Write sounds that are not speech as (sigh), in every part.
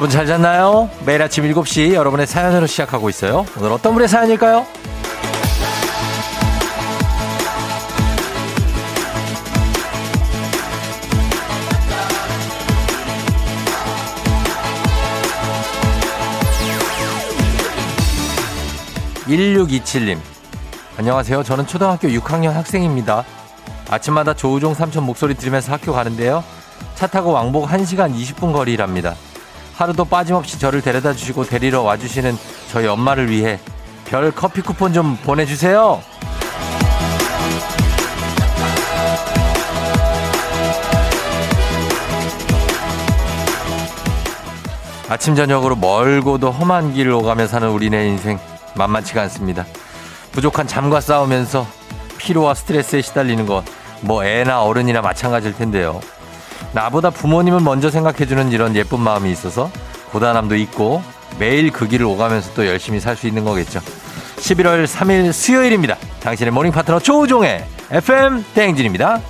여러분 잘 잤나요? 매일 아침 7시 여러분의 사연으로 시작하고 있어요. 오늘 어떤 분의 사연일까요? 1627님. 안녕하세요. 저는 초등학교 6학년 학생입니다. 아침마다 조우종 삼촌 목소리 들으면서 학교 가는데요. 차 타고 왕복 1시간 20분 거리랍니다. 하루도 빠짐없이 저를 데려다 주시고 데리러 와주시는 저희 엄마를 위해 별 커피 쿠폰 좀 보내주세요. 아침 저녁으로 멀고도 험한 길을 오가며 사는 우리네 인생 만만치가 않습니다. 부족한 잠과 싸우면서 피로와 스트레스에 시달리는 것뭐 애나 어른이나 마찬가지일 텐데요. 나보다 부모님을 먼저 생각해주는 이런 예쁜 마음이 있어서 고단함도 있고 매일 그 길을 오가면서 또 열심히 살 수 있는 거겠죠. 11월 3일 수요일입니다. 당신의 morning 파트너 조우종의 FM 대행진입니다.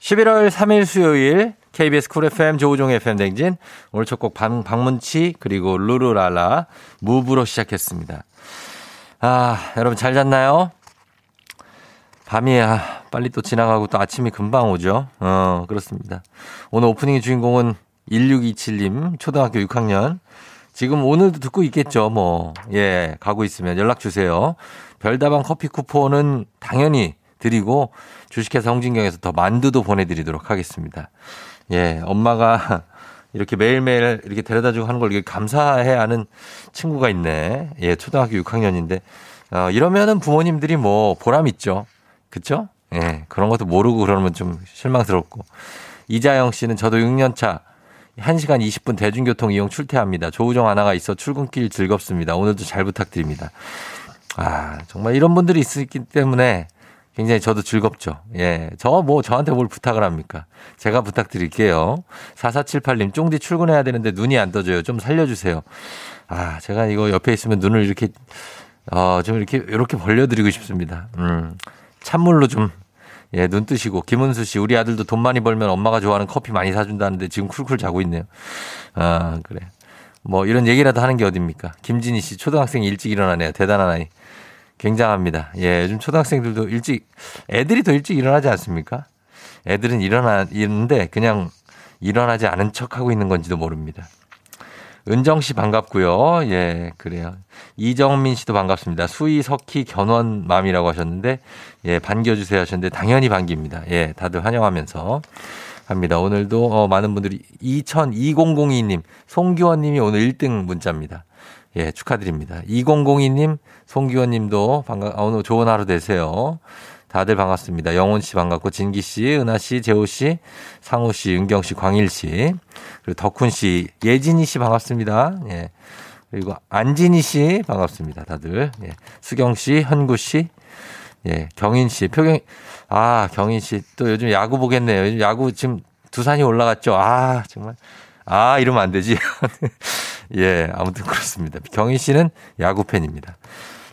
11월 3일 수요일 KBS 쿨 FM 조우종 FM 댕진 오늘 첫 곡 방문치 그리고 루루랄라 무브로 시작했습니다. 아 여러분 잘 잤나요? 밤이 야 빨리 또 지나가고 또 아침이 금방 오죠. 어, 그렇습니다. 오늘 오프닝의 주인공은 1627님, 초등학교 6학년. 지금 오늘도 듣고 있겠죠, 뭐. 예, 가고 있으면 연락 주세요. 별다방 커피 쿠폰은 당연히 드리고 주식회사 홍진경에서 더 만두도 보내드리도록 하겠습니다. 예, 엄마가 (laughs) 이렇게 매일매일 이렇게 데려다 주고 하는 걸 이렇게 감사해 하는 친구가 있네. 예, 초등학교 6학년인데. 어, 이러면은 부모님들이 뭐 보람 있죠. 그쵸? 예, 그런 것도 모르고 그러면 좀 실망스럽고. 이자영 씨는 저도 6년차 1시간 20분 대중교통 이용 출퇴합니다. 조우정 하나가 있어 출근길 즐겁습니다. 오늘도 잘 부탁드립니다. 아, 정말 이런 분들이 있기 때문에 굉장히 저도 즐겁죠. 예. 저 뭐 저한테 뭘 부탁을 합니까? 제가 부탁드릴게요. 4478님, 쫑디 출근해야 되는데 눈이 안 떠져요. 좀 살려주세요. 아, 제가 이거 옆에 있으면 눈을 이렇게, 어, 좀 이렇게, 이렇게 벌려드리고 싶습니다. 음. 찬물로 좀, 예, 눈 뜨시고. 김은수 씨, 우리 아들도 돈 많이 벌면 엄마가 좋아하는 커피 많이 사준다는데 지금 쿨쿨 자고 있네요. 아, 그래. 뭐 이런 얘기라도 하는 게 어딥니까? 김진희 씨, 초등학생 일찍 일어나네요. 대단한 아이. 굉장합니다. 예, 요즘 초등학생들도 일찍, 애들이 더 일찍 일어나지 않습니까? 애들은 일어나, 있는데 그냥 일어나지 않은 척 하고 있는 건지도 모릅니다. 은정 씨 반갑고요. 예, 그래요. 이정민 씨도 반갑습니다. 수희, 석희, 견원 맘이라고 하셨는데, 예, 반겨주세요 하셨는데, 당연히 반깁니다. 예, 다들 환영하면서 합니다. 오늘도 어, 많은 분들이 202002님, 송규원 님이 오늘 1등 문자입니다. 예, 축하드립니다. 2002님, 송규원 님도 반가, 아, 오늘 좋은 하루 되세요. 다들 반갑습니다. 영훈 씨 반갑고, 진기 씨, 은하 씨, 재호 씨, 상우 씨, 은경 씨, 광일 씨, 그리고 덕훈 씨, 예진이 씨 반갑습니다. 예. 그리고 안진희 씨 반갑습니다. 다들. 예. 수경 씨, 현구 씨, 예. 경인 씨, 표경, 아, 경인 씨 또 요즘 야구 보겠네요. 요즘 야구 지금 두산이 올라갔죠. 아, 정말. 아, 이러면 안 되지. (laughs) 예, 아무튼 그렇습니다. 경인 씨는 야구 팬입니다.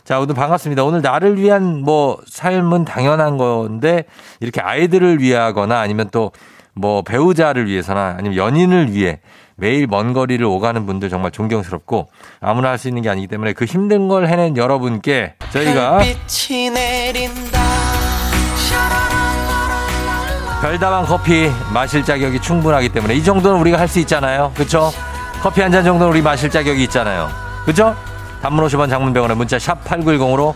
자, 오늘 반갑습니다. 오늘 나를 위한 뭐 삶은 당연한 건데 이렇게 아이들을 위하거나 아니면 또 뭐 배우자를 위해서나 아니면 연인을 위해 매일 먼 거리를 오가는 분들 정말 존경스럽고 아무나 할 수 있는 게 아니기 때문에 그 힘든 걸 해낸 여러분께 저희가 별다방 커피 마실 자격이 충분하기 때문에 이 정도는 우리가 할 수 있잖아요. 그렇죠? 커피 한 잔 정도는 우리 마실 자격이 있잖아요. 그렇죠? 단문 50원 장문병원에 문자 샵 8910으로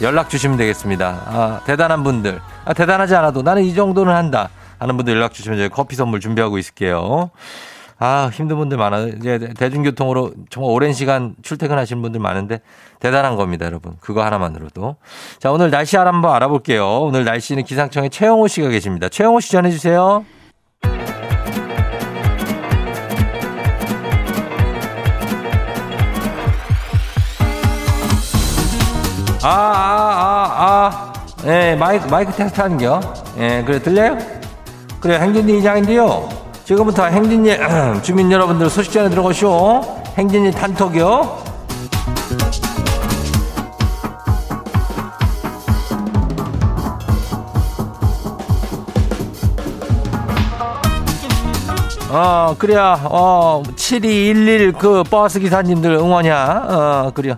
연락 주시면 되겠습니다. 아, 대단한 분들. 아, 대단하지 않아도 나는 이 정도는 한다. 하는 분들 연락 주시면 저희 커피 선물 준비하고 있을게요. 아, 힘든 분들 많아요. 이제 대중교통으로 정말 오랜 시간 출퇴근하시는 분들 많은데 대단한 겁니다, 여러분. 그거 하나만으로도. 자, 오늘 날씨 한번 알아볼게요. 오늘 날씨는 기상청에 최영호 씨가 계십니다. 최영호 씨 전해주세요. 아, 아, 아, 아. 예, 마이크, 마이크 테스트 하는 겨. 예, 그래, 들려요? 그래, 행진이 이장인데요. 지금부터 행진이, (clears throat) 주민 여러분들 소식 전해 들어가시오. 행진이 단톡이요. 어, 그래야, 어, 7211 그 버스 기사님들 응원이야. 어, 그래요.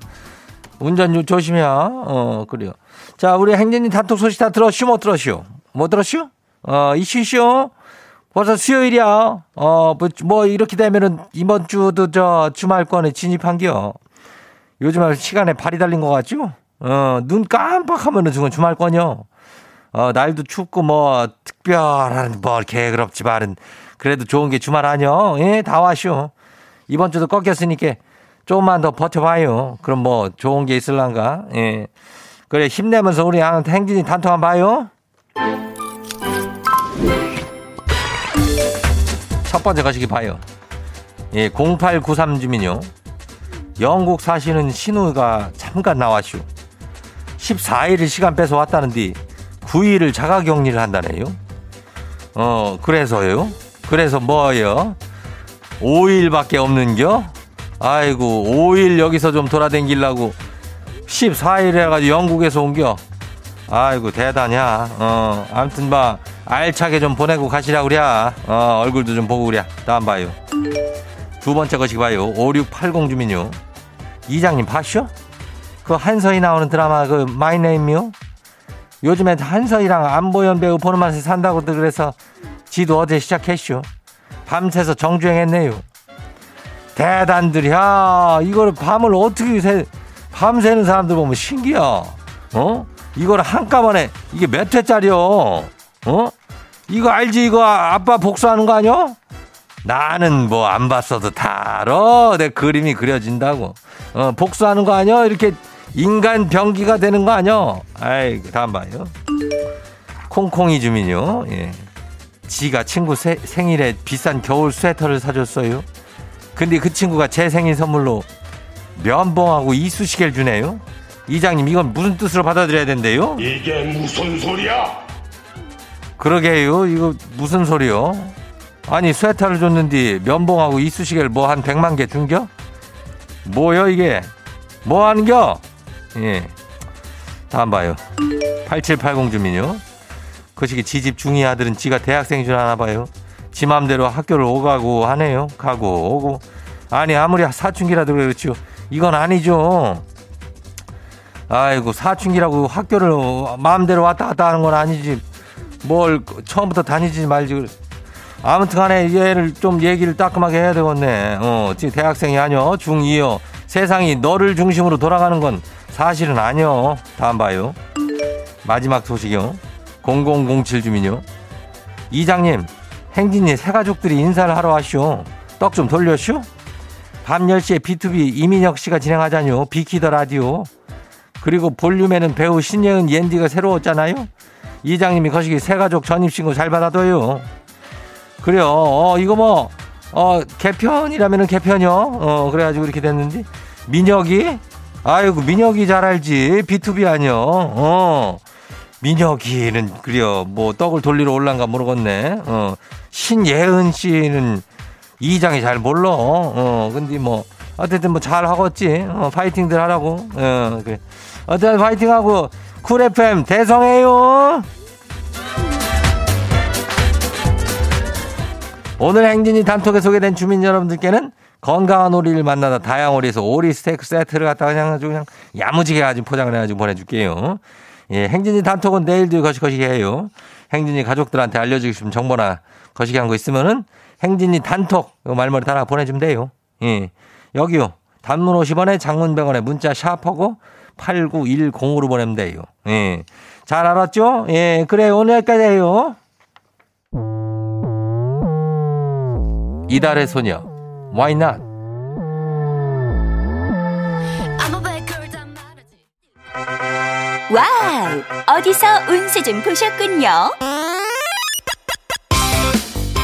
운전 조심해야. 어, 그래요. 자, 우리 행진님 단톡 소식 다 들었슈? 못 들었슈? 못 들었슈? 어, 이슈슈? 벌써 수요일이야. 어, 뭐, 뭐, 이렇게 되면은 이번 주도 저 주말권에 진입한겨. 요즘 시간에 발이 달린 것 같죠? 어, 눈 깜빡하면은 지금 주말권이요. 어, 날도 춥고 뭐, 특별한 뭐, 개그럽지만은 그래도 좋은 게 주말 아니요? 예, 다 와쇼. 이번 주도 꺾였으니까 조금만 더 버텨봐요. 그럼 뭐 좋은 게 있을란가? 예. 그래, 힘내면서 우리 행진이 단톡 한번 봐요. 첫 번째 가시기 봐요. 예, 0893 주민요. 영국 사시는 신우가 잠깐 나왔슈. 14일을 시간 빼서 왔다는데 9일을 자가 격리를 한다네요. 어, 그래서요? 그래서 뭐예요? 5일밖에 없는겨? 아이고, 5일 여기서 좀 돌아댕기려고 14일 해가지고 영국에서 온겨? 아이고, 대단이야. 어, 아무튼 봐. 알차게 좀 보내고 가시라 그래. 어, 얼굴도 좀 보고 그래. 다음 봐요. 두 번째 것이 봐요. 5680 주민요. 이장님 봤쇼? 그 한서희 나오는 드라마 그 My Name요? 요즘에 한서희랑 안보현 배우 보는 맛에 산다고 그래서 지도 어제 시작했쇼. 밤새서 정주행했네요. 대단들이 야. 이걸 밤을 어떻게 새, 밤새는 사람들 보면 신기야. 어? 이걸 한꺼번에 이게 몇 회짜리요? 어? 이거 알지? 이거 아빠 복수하는 거 아니야? 나는 뭐 안 봤어도 다 알아. 내 그림이 그려진다고. 어, 복수하는 거 아니야? 이렇게 인간 병기가 되는 거 아니야? 아이, 다음 봐요. 콩콩이 주민요. 예. 지가 친구 세, 생일에 비싼 겨울 스웨터를 사줬어요. 근데 그 친구가 제 생일 선물로 면봉하고 이쑤시개를 주네요. 이장님 이건 무슨 뜻으로 받아들여야 된대요? 이게 무슨 소리야? 그러게요. 이거 무슨 소리요? 아니 스웨터를 줬는데 면봉하고 이쑤시개를 뭐한 100만 개 준겨? 뭐요 이게? 뭐 하는겨? 예. 다음 봐요. 8780 주민요. 그 시기 지집 중이 아들은 지가 대학생인 줄 아나 봐요. 지 맘대로 학교를 오가고 하네요. 가고 오고. 아니 아무리 사춘기라도 그렇지요. 이건 아니죠. 아이고 사춘기라고 학교를 마음대로 왔다 갔다 하는 건 아니지. 뭘 처음부터 다니지 말지. 아무튼 간에 얘를 좀 얘기를 따끔하게 해야 되겠네. 어, 지금 대학생이 아니요. 중2요. 세상이 너를 중심으로 돌아가는 건 사실은 아니요. 다음 봐요. 마지막 소식이요. 0007 주민요. 이장님, 행진이 새가족들이 인사를 하러 왔쇼. 떡 좀 돌려쇼? 밤 10시에 B2B 이민혁 씨가 진행하자뇨. 비키더 라디오. 그리고 볼륨에는 배우 신예은 옌디가 새로웠잖아요. 이장님이 거시기 새가족 전입신고 잘 받아둬요. 그래요. 어, 이거 뭐, 어, 개편이라면은 개편이요. 어, 그래가지고 이렇게 됐는데. 민혁이? 아이고, 민혁이 잘 알지. BTOB 아니요. 어. 민혁이는 그래요. 뭐 떡을 돌리러 올란가 모르겠네. 어. 신예은 씨는 이장이 잘 몰라. 어. 근데 뭐 어쨌든 뭐 잘 하겠지. 어, 파이팅들 하라고. 어, 그래. 어쨌든 파이팅하고 쿨 FM 대성해요. 오늘 행진이 단톡에 소개된 주민 여러분들께는 건강한 오리를 만나다 다양 오리에서 오리 스테이크 세트를 갖다가 그냥 아주 그냥 야무지게 아주 포장을 해가지고 보내줄게요. 예, 행진이 단톡은 내일도 거시거시기 해요. 행진이 가족들한테 알려주고 싶은 정보나 거시기 한 거 있으면은 행진이 단톡 말머리 따라 보내주면 돼요. 예, 여기요. 단문 50원에 장문 100원에 문자 샤프하고 8910으로 보내면 돼요. 예. 잘 알았죠? 예, 그래, 오늘까지 해요. 이달의 소녀, Why not? Wow! 어디서 운세 좀 보셨군요.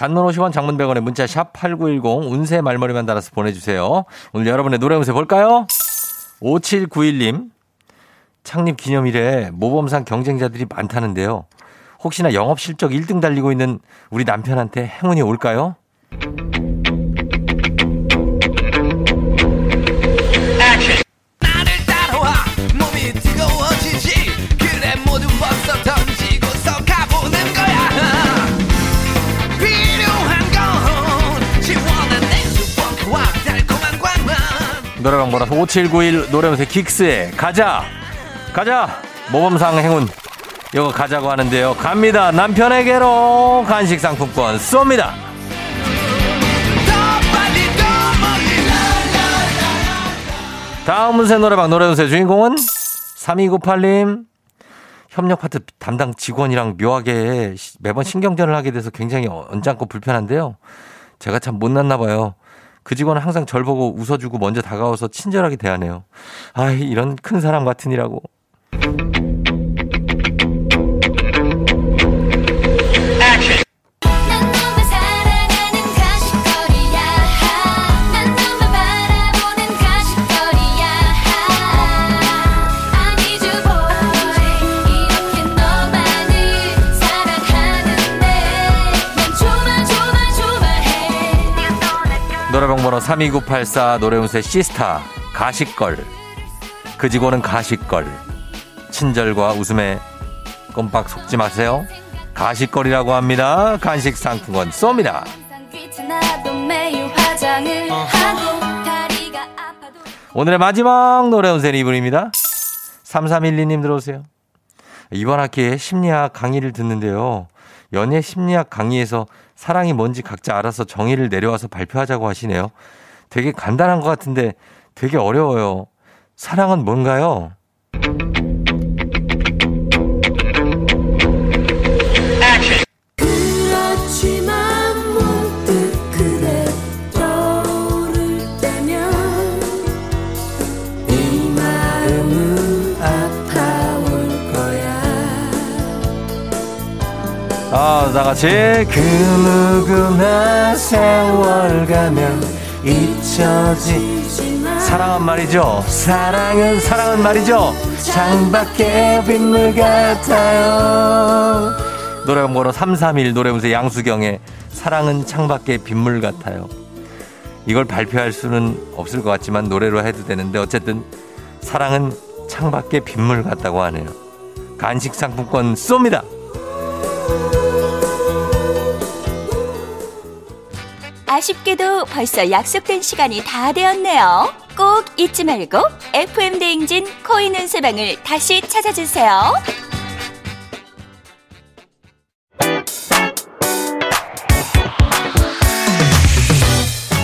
단문 50원 장문 100원에 문자 샵 8910 운세 말머리만 달아서 보내주세요. 오늘 여러분의 노래 운세 볼까요? 5791님, 창립 기념일에 모범상 경쟁자들이 많다는데요. 혹시나 영업 실적 1등 달리고 있는 우리 남편한테 행운이 올까요? 노래방 번호 5791 노래방새 긱스의 가자! 가자! 모범상 행운. 이거 가자고 하는데요. 갑니다. 남편에게로 간식 상품권 쏩니다. 다음 운세 노래방 노래운세 주인공은 3298님. 협력 파트 담당 직원이랑 묘하게 시- 매번 신경전을 하게 돼서 굉장히 언짢고 불편한데요. 제가 참 못났나 봐요. 그 직원은 항상 절 보고 웃어주고 먼저 다가와서 친절하게 대하네요. 아, 이런 큰 사람 같으니라고. 번호 32984 노래운세 시스타 가식걸. 그 직원은 가식걸. 친절과 웃음에 껌박 속지 마세요. 가식걸이라고 합니다. 간식 상품권 쏩니다. 오늘의 마지막 노래운세 이분입니다. 3312님 들어오세요. 이번 학기에 심리학 강의를 듣는데요 연애 심리학 강의에서 사랑이 뭔지 각자 알아서 정의를 내려와서 발표하자고 하시네요 되게 간단한 것 같은데 되게 어려워요 사랑은 뭔가요? 아, 다 같이 그 누구나 세월 가면 잊혀지 사랑은 말이죠. 사랑은 사랑은 말이죠. 창밖의 빗물 같아요. 노래방 번호 331 노래문세 양수경의 사랑은 창밖의 빗물 같아요. 이걸 발표할 수는 없을 것 같지만 노래로 해도 되는데 어쨌든 사랑은 창밖의 빗물 같다고 하네요. 간식 상품권 쏩니다. 아쉽게도 벌써 약속된 시간이 다 되었네요. 꼭 잊지 말고 FM 대행진 코인 은 세방을 다시 찾아주세요.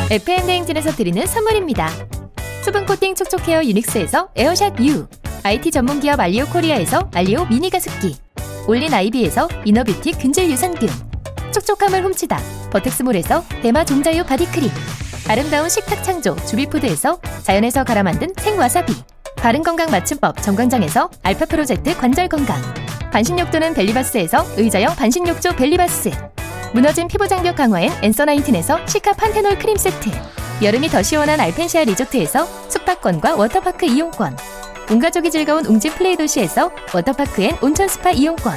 FM 대행진에서 드리는 선물입니다. 수분 코팅 촉촉 헤어 유닉스에서 에어샷 U, IT 전문 기업 알리오 코리아에서 알리오 미니 가습기, 올린 아이비에서 inner beauty 균질 유산균, 촉촉함을 훔치다. 버텍스몰에서 대마 종자유 바디크림, 아름다운 식탁 창조 주비푸드에서 자연에서 갈아 만든 생와사비, 바른건강 맞춤법 정관장에서 알파 프로젝트 관절 건강, 반신욕조는 벨리바스에서 의자형 반신욕조 벨리바스, 무너진 피부 장벽 강화엔 엔서 나인틴에서 시카 판테놀 크림 세트. 여름이 더 시원한 알펜시아 리조트에서 숙박권과 워터파크 이용권. 온 가족이 즐거운 웅진 플레이 도시에서 워터파크 and 온천 스파 이용권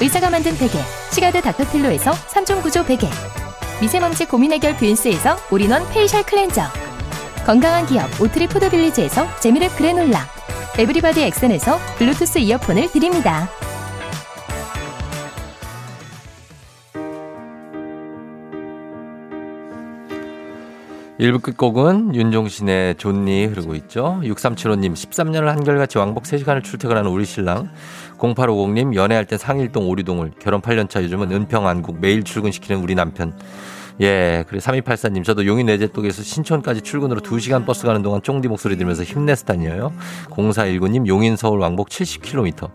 의사가 만든 베개, 시가드 닥터필로에서 3종 구조 베개, 미세먼지 고민 해결 뷰인스에서 all-in-one facial cleanser, 건강한 기업 오트리 푸드빌리지에서 재미랩 그래놀라, 에브리바디 엑센에서 블루투스 이어폰을 드립니다. 1부 끝곡은 윤종신의 존니 흐르고 있죠. 6375님 13년을 한결같이 왕복 3시간을 출퇴근하는 우리 신랑 0850님 연애할 때 상일동 오리동을 결혼 8년차 요즘은 은평 안국 매일 출근시키는 우리 남편 예, 그리고 3284님, 저도 용인 내제독에서 신촌까지 출근으로 2시간 버스 가는 동안 쫑디 목소리 들으면서 힘내서 다녀요. 0419님, 용인 서울 왕복 70km.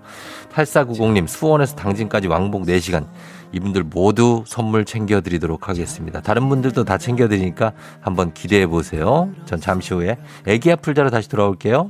8490님, 수원에서 당진까지 왕복 4시간. 이분들 모두 선물 챙겨 드리도록 하겠습니다. 다른 분들도 다 챙겨 드리니까 한번 기대해 보세요. 전 잠시 후에 애기 아플 자로 다시 돌아올게요.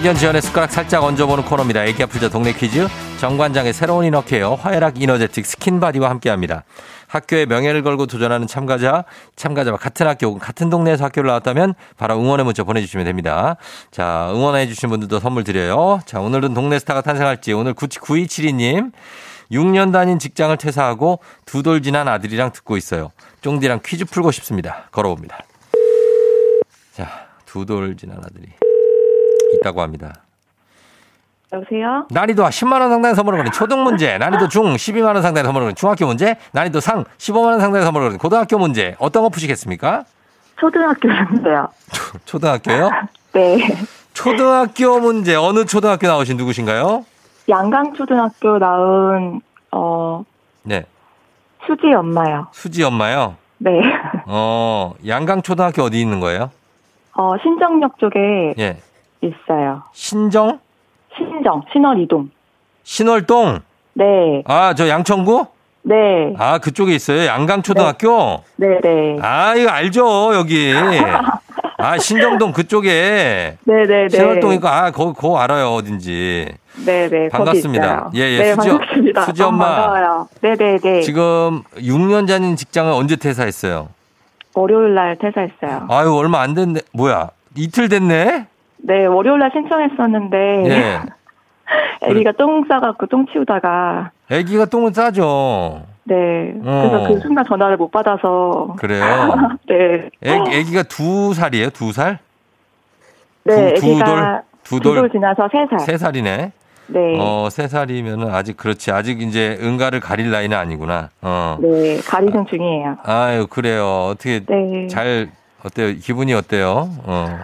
학연 지연의 숟가락 살짝 얹어보는 코너입니다. 애기야 풀자 동네 퀴즈. 정관장의 새로운 inner care 화애락 이너제틱 스킨바디와 함께합니다. 학교의 명예를 걸고 도전하는 참가자, 참가자와 같은 학교 혹은 같은 동네에서 학교를 나왔다면 바로 응원의 문자 보내주시면 됩니다. 자, 응원해 주신 분들도 선물 드려요. 자, 오늘은 동네 스타가 탄생할지 오늘 9272님 6년 다닌 직장을 퇴사하고 두 돌 지난 아들이랑 듣고 있어요. 쫑디랑 퀴즈 풀고 싶습니다. 걸어봅니다. 자, 두 돌 지난 아들이 있다고 합니다. 여보세요? 난이도 10만 원 상당의 선물을 거는 초등 문제, 난이도 중 12만 원 상당의 선물을 거는 중학교 문제, 난이도 상 15만 원 상당의 선물을 거는 고등학교 문제. 어떤 거 푸시겠습니까? 초등학교인데요. 초, 초등학교요? (laughs) 네. 초등학교 문제 어느 초등학교 나오신 누구신가요? 양강초등학교 나온, 어, 네, 수지 엄마요. 수지 엄마요. 네. 어, 양강 초등학교 어디 있는 거예요? 어, 신정역 쪽에 예, 있어요. 신정, 신정, 신월이동. 신월동. 네. 아, 저 양천구? 네. 아, 그쪽에 있어요. 양강 초등학교. 네, 네. 아, 이거 알죠, 여기. (laughs) 아, 신정동 그쪽에. 네, 네, 네. 신월동이니까 아, 거, 거 알아요, 어딘지. 네, 네. 반갑습니다. 예, 예, 네, 수지- 반갑습니다. 수지 엄마. 반가워요. 네, 네, 네. 지금 6년 전인 직장을 언제 퇴사했어요? 월요일 날 퇴사했어요. 아유, 얼마 안 됐네. 뭐야? 이틀 됐네? 네, 월요일 날 신청했었는데. 예. (laughs) 애기가 똥 싸갖고 똥 치우다가. 애기가 똥을 싸죠. 네. 어. 그래서 그 순간 전화를 못 받아서. 그래요. (laughs) 네. 애, 애기가 두 살이에요? 두 살? 네, 두- 두 애기가 돌? 두두돌 돌? 지나서 세 살. 세 살이네. 네. 어, 세 살이면은 아직 그렇지. 아직 이제 응가를 가릴 나이는 아니구나. 어. 네, 가리는 중이에요. 아유, 그래요. 어떻게 네. 잘, 어때요? 기분이 어때요? 어.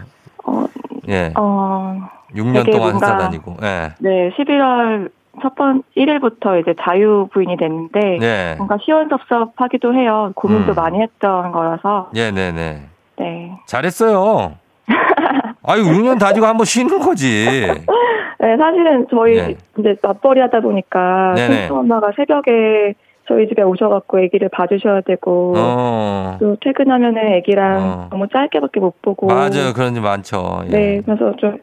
어, 예. 어, 6년 되게 동안 회사 다니고. 예. 네, 11월 첫 번, 1일부터 이제 자유 부인이 됐는데, 네. 뭔가 시원섭섭하기도 해요. 고민도 음. 많이 했던 거라서, 예, 네, 네. 네. 잘했어요. (laughs) 아유, 6년 다니고 한번 쉬는 거지. 네, 사실은 저희 네. 이제 맞벌이 하다 보니까, 네네. 손수 엄마가 새벽에 저희 집에 오셔갖고 아기를 봐주셔야 되고, 어. 또 퇴근하면은 아기랑 어. 너무 짧게밖에 못 보고, 맞아요. 그런 일 많죠. 예. 네, 그래서 좀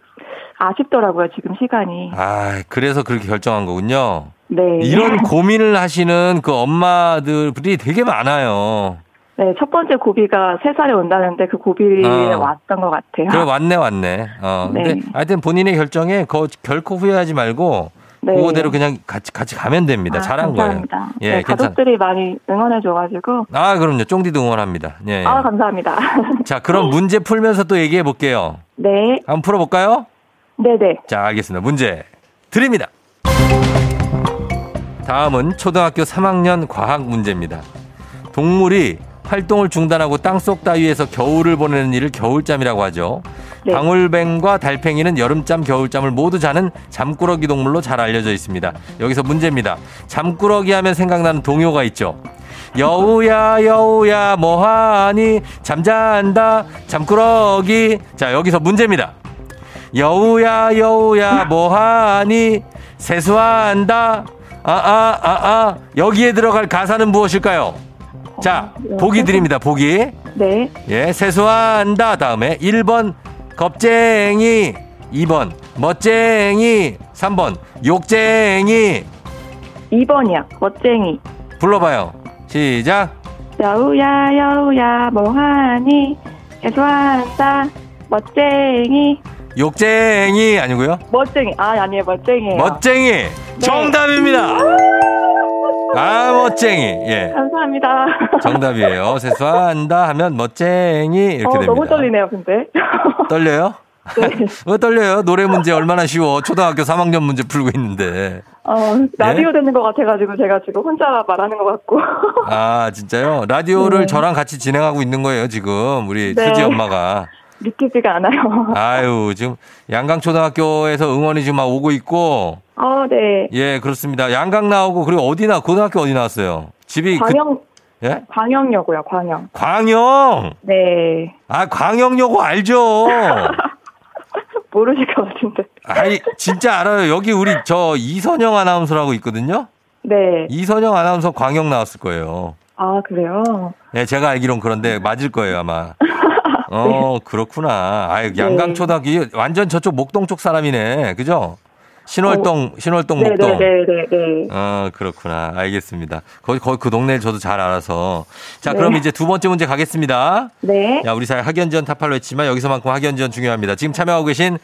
아쉽더라고요, 지금 시간이. 아, 그래서 그렇게 결정한 거군요. 네. 이런 (laughs) 고민을 하시는 그 엄마들이 되게 많아요. 네, 첫 번째 고비가 세 살에 온다는데 그 고비에 어. 왔던 것 같아요. 그래, 왔네, 왔네. 어, (laughs) 근데 네. 하여튼 본인의 결정에 거, 결코 후회하지 말고 네. 그거대로 그냥 같이, 같이 가면 됩니다. 아, 잘한 감사합니다. 거예요. 예, 네, 괜찮 가족들이 많이 응원해 줘가지고. 아, 그럼요. 쫑디도 응원합니다. 예. 아, 감사합니다. (laughs) 자, 그럼 문제 풀면서 또 얘기해 볼게요. 네, 한번 풀어볼까요? 네네. 자, 알겠습니다. 문제 드립니다. 다음은 초등학교 3학년 과학 문제입니다. 동물이 활동을 중단하고 땅속 따위에서 겨울을 보내는 일을 겨울잠이라고 하죠. 네. 방울뱅과 달팽이는 여름잠, 겨울잠을 모두 자는 잠꾸러기 동물로 잘 알려져 있습니다. 여기서 문제입니다. 잠꾸러기 하면 생각나는 동요가 있죠. 여우야 여우야 뭐하니 잠잔다 잠꾸러기 자 여기서 문제입니다. 여우야 여우야 뭐하니 세수한다 아아 아아 여기에 들어갈 가사는 무엇일까요? 자 보기 드립니다 보기 네. 예 세수한다 다음에 1번 겁쟁이 2번 멋쟁이 3번 욕쟁이 2번이야. 멋쟁이. 불러봐요. 시작. 여우야 여우야 뭐하니? 개소한다. 멋쟁이. 욕쟁이 아니고요? 멋쟁이. 아 아니에요 멋쟁이에요. 멋쟁이. 정답입니다 아 멋쟁이 예 감사합니다 정답이에요 (laughs) 세수한다 하면 멋쟁이 이렇게 어, 됩니다 너무 떨리네요 근데 (laughs) 떨려요? 네. (laughs) 왜 떨려요? 노래 문제 얼마나 쉬워. 초등학교 3학년 문제 풀고 있는데. 어, 라디오 되는 것 같아가지고 제가 지금 혼자 말하는 것 같고 아, 진짜요? 라디오를 네. 저랑 같이 진행하고 있는 거예요, 지금. 우리 네. 수지 엄마가. 믿기지가 않아요 (laughs) 아유, 지금 양강초등학교에서 응원이 지금 막 오고 있고. 아, 네 예, 그렇습니다. 양강 나오고, 그리고 어디 나, 고등학교 어디 나왔어요? 집이. 그- 광영 예? 광영여고요 광영 광영! 네 아, 광영여고 알죠? (laughs) 모르실 것 같은데 아이, 진짜 알아요. 여기 우리 저 이선영 아나운서라고 있거든요? 네 이선영 아나운서 광영 나왔을 거예요. 아 그래요 네, 제가 알기론 그런데 맞을 거예요, 아마. (laughs) 어, 그렇구나. 아유, 양강초등학교, 완전 저쪽 목동 쪽 사람이네. 그죠? 신월동, 신월동 목동. 네 네네네 어, 그렇구나. 알겠습니다. 거기, 거기 그 동네를 저도 잘 알아서. 자, 네. 그럼 이제 두 번째 문제 가겠습니다. 네 야, 우리 사회 학연지원 타팔로 했지만 여기서만큼 학연지원 중요합니다. 지금 참여하고 계신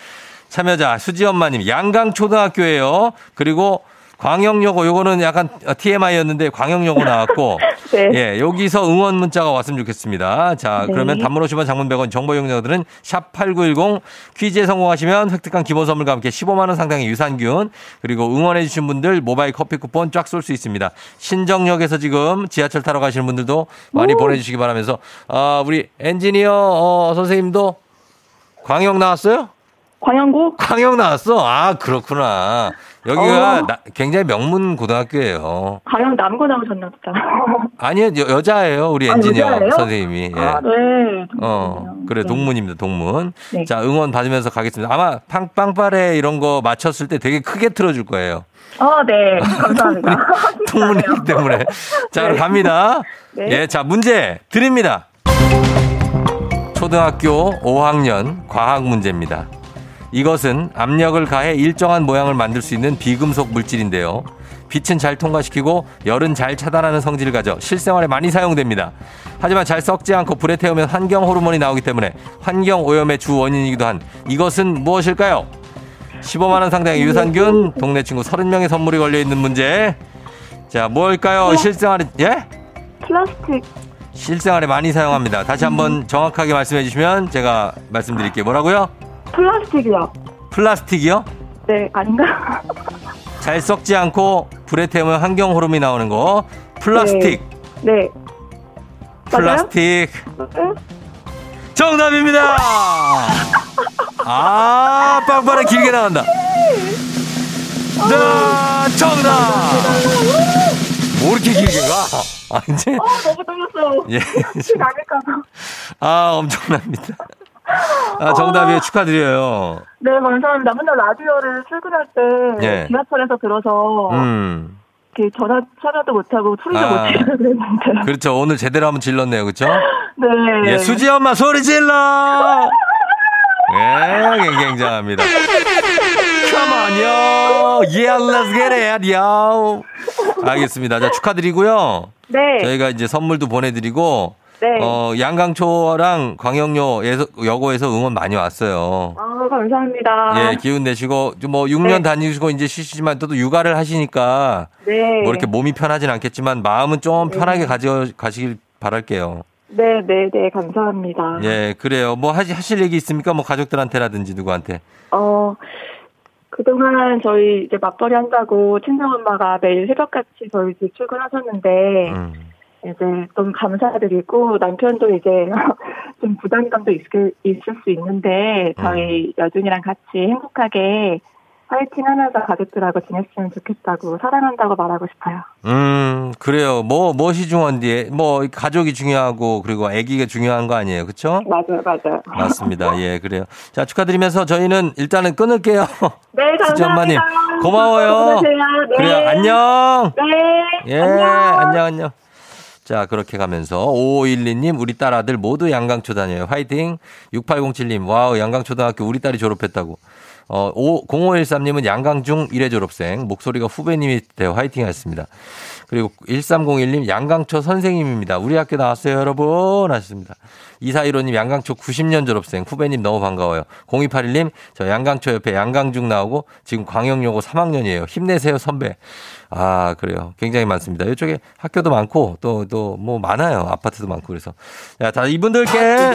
참여자 수지 엄마님 양강초등학교예요. 그리고 광영여고 요거는 약간 TMI였는데 광영여고 나왔고 (laughs) 네. 예 여기서 응원 문자가 왔으면 좋겠습니다. 자 네. 그러면 단문 50원 장문 100원 정보 이용자들은 샵 8910 퀴즈에 성공하시면 획득한 기본 선물과 함께 15만 원 상당의 유산균 그리고 응원해 주신 분들 모바일 커피 쿠폰 쫙 쏠 수 있습니다. 신정역에서 지금 지하철 타러 가시는 분들도 많이 보내주시기 바라면서 아 우리 엔지니어 어, 선생님도 광영 나왔어요? 광영고 광영 나왔어? 아, 그렇구나. 여기가 어. 나- 굉장히 명문 고등학교예요. 광영 남고 나오셨나 보다 (laughs) 아니요, 여, 여자예요. 우리 아, 엔지니어 여자예요? 선생님이. 예. 아, 네. 어, 그래, 네. 동문입니다, 동문. 네. 자, 응원 받으면서 가겠습니다. 아마 팡, 빵빠레 이런 거 맞췄을 때 되게 크게 틀어줄 거예요. 어, 네. 감사합니다. (laughs) (laughs) 동문이기 때문에. 자, 그럼 갑니다. 네. 예, 자, 문제 드립니다. 초등학교 5학년 과학 문제입니다. 이것은 압력을 가해 일정한 모양을 만들 수 있는 비금속 물질인데요. 빛은 잘 통과시키고 열은 잘 차단하는 성질을 가져 실생활에 많이 사용됩니다. 하지만 잘 썩지 않고 불에 태우면 환경 호르몬이 나오기 때문에 환경 오염의 주 원인이기도 한 이것은 무엇일까요? 15만 원 상당의 유산균, 동네 친구 30명의 선물이 걸려 있는 문제. 자, 뭘까요? 실생활에 예? 플라스틱. 실생활에 많이 사용합니다. 다시 한번 정확하게 말씀해 주시면 제가 말씀드릴게요. 뭐라고요? 플라스틱이요. 플라스틱이요? 네, 아닌가? (laughs) 잘 썩지 않고 불에 태우면 환경 호르몬이 나오는 거. 플라스틱. 네. 플라스틱. 맞아요? 정답입니다. (laughs) 아, 빵빠레 길게 나간다. 네, 정답. 뭐 이렇게 길게 가? 아, 이제. 어, 너무 떨렸어요. 예. 아, 엄청납니다. 아, 정답이에요. 축하드려요. 네, 감사합니다. 맨날 라디오를 출근할 때 예. 지하철에서 들어서 음. 이렇게 전화 참여도 못하고 소리도 아. 못 지르고 그랬는데. 그렇죠. 오늘 제대로 한번 질렀네요. 그렇죠? 네. 예, 수지 엄마 소리 질러! 예, 굉장합니다. Come on, yo! Yeah, let's get it, yo! 알겠습니다. 자, 축하드리고요. 네. 저희가 이제 선물도 보내드리고, 네. 어, 양강초랑 광영여에서, 여고에서 응원 많이 왔어요. 아, 감사합니다. 예, 기운 내시고, 좀뭐 6년 네. 다니시고 이제 쉬시지만 또 육아를 하시니까, 네. 뭐 이렇게 몸이 편하진 않겠지만, 마음은 좀 편하게 가져, 가시길 바랄게요. 네, 네, 네, 감사합니다. 예, 그래요. 뭐 하시, 하실 얘기 있습니까? 뭐 가족들한테라든지 누구한테. 어, 그동안 저희 이제 맞벌이 한다고 친정 엄마가 매일 새벽같이 저희 집 출근하셨는데, 음. 이제 좀 감사드리고 남편도 이제 (laughs) 좀 부담감도 있을, 있을 수 있는데 저희 여준이랑 같이 행복하게 파이팅 하면서 가족들하고 지냈으면 좋겠다고 사랑한다고 말하고 싶어요. 음, 그래요. 뭐, 무엇이 중요한데, 뭐, 가족이 중요하고, 그리고 아기가 중요한 거 아니에요. 그쵸? 맞아요, 맞아요. 맞습니다. 예, 그래요. 자, 축하드리면서 저희는 일단은 끊을게요. (laughs) 네. 감사합니다. 고마워요. 네. 그래요. 안녕. 네. 예, 안녕, 안녕. 자, 그렇게 가면서 5512님, 우리 딸 아들 모두 양강초 다녀요. 화이팅. 6807님, 와우, 양강초등학교 우리 딸이 졸업했다고. 어, 5, 0513님은 양강중 1회 졸업생, 목소리가 후배님이 돼요. 화이팅 하셨습니다. 그리고 1301님, 양강초 선생님입니다. 우리 학교 나왔어요, 여러분. 하셨습니다. 2415님, 양강초 90년 졸업생, 후배님 너무 반가워요. 0281님, 저 양강초 옆에 양강중 나오고 지금 광영여고 3학년이에요. 힘내세요, 선배. 아, 그래요. 굉장히 많습니다. 이쪽에 학교도 많고 또, 또, 뭐 많아요. 아파트도 많고 그래서. 자, 다 이분들께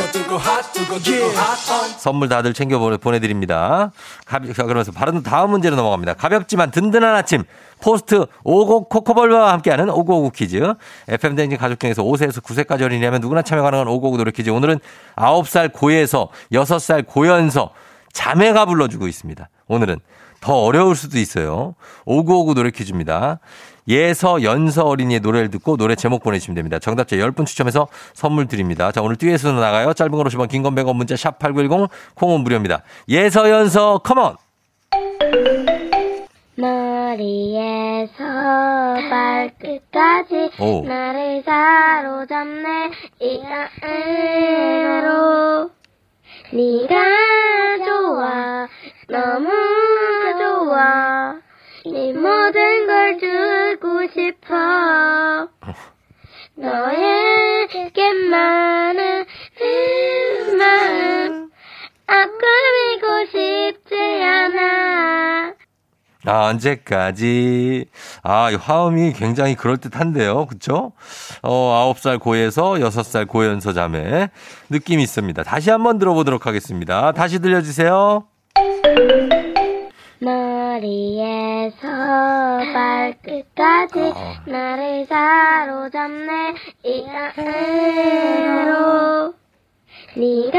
선물 다들 챙겨 보내- 보내드립니다. 가볍, 자, 그러면서 바로 다음 문제로 넘어갑니다. 가볍지만 든든한 아침. 포스트 오곡 코코볼과 함께하는 오고오구 퀴즈. FM대행진 가족 중에서 5세에서 9세까지 어린이라면 누구나 참여 가능한 오고오구 노래 퀴즈. 오늘은 9살 고에서 6살 고연서 자매가 불러주고 있습니다. 오늘은 더 어려울 수도 있어요. 오구오구 노래 퀴즈입니다. 예서 연서 어린이의 노래를 듣고 노래 제목 보내주시면 됩니다. 정답자 10분 추첨해서 선물 드립니다. 자, 오늘 듀엣으로 나가요. 짧은 걸 오시면 긴건 100원 문자 샵 8910 콩은 무료입니다. 예서 연서 컴온! 머리에서 발끝까지 오. 나를 사로잡네 이 안으로 네가 좋아 너무 좋아. 네 모든 걸 주고 싶어. 너에게만은 그 마음 아끼고 싶지 않아 아, 언제까지? 아, 이 화음이 굉장히 그럴듯한데요. 그쵸? 어, 9살 고에서 6살 고연서 자매. 느낌이 있습니다. 다시 한번 들어보도록 하겠습니다. 다시 들려주세요. 머리에서 발끝까지 아. 나를 사로잡네 이 안으로 네가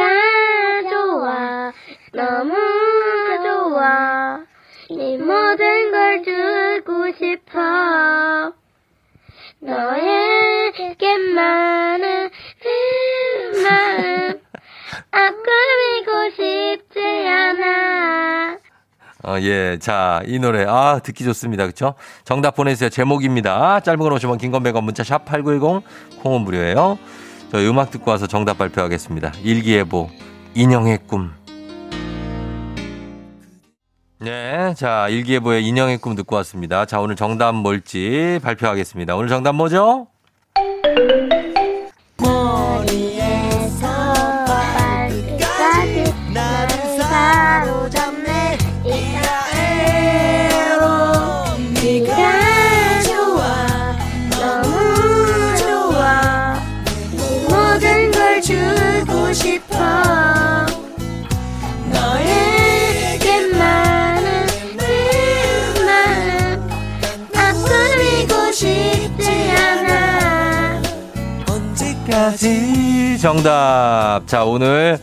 좋아 너무 좋아 네 모든 걸 주고 싶어 너에게만은 그 마음 아끼고 싶지 않아 어, 예. 자, 이 노래. 아, 듣기 좋습니다. 그쵸? 정답 보내주세요. 제목입니다. 짧은 걸 오시면 긴건 100원 문자 샵 8910 콩은 무료예요. 저 음악 듣고 와서 정답 발표하겠습니다. 일기예보. 인형의 꿈. 네. 자, 일기예보의 인형의 꿈 듣고 왔습니다. 자, 오늘 정답 뭘지 발표하겠습니다. 오늘 정답 뭐죠? 정답. 자, 오늘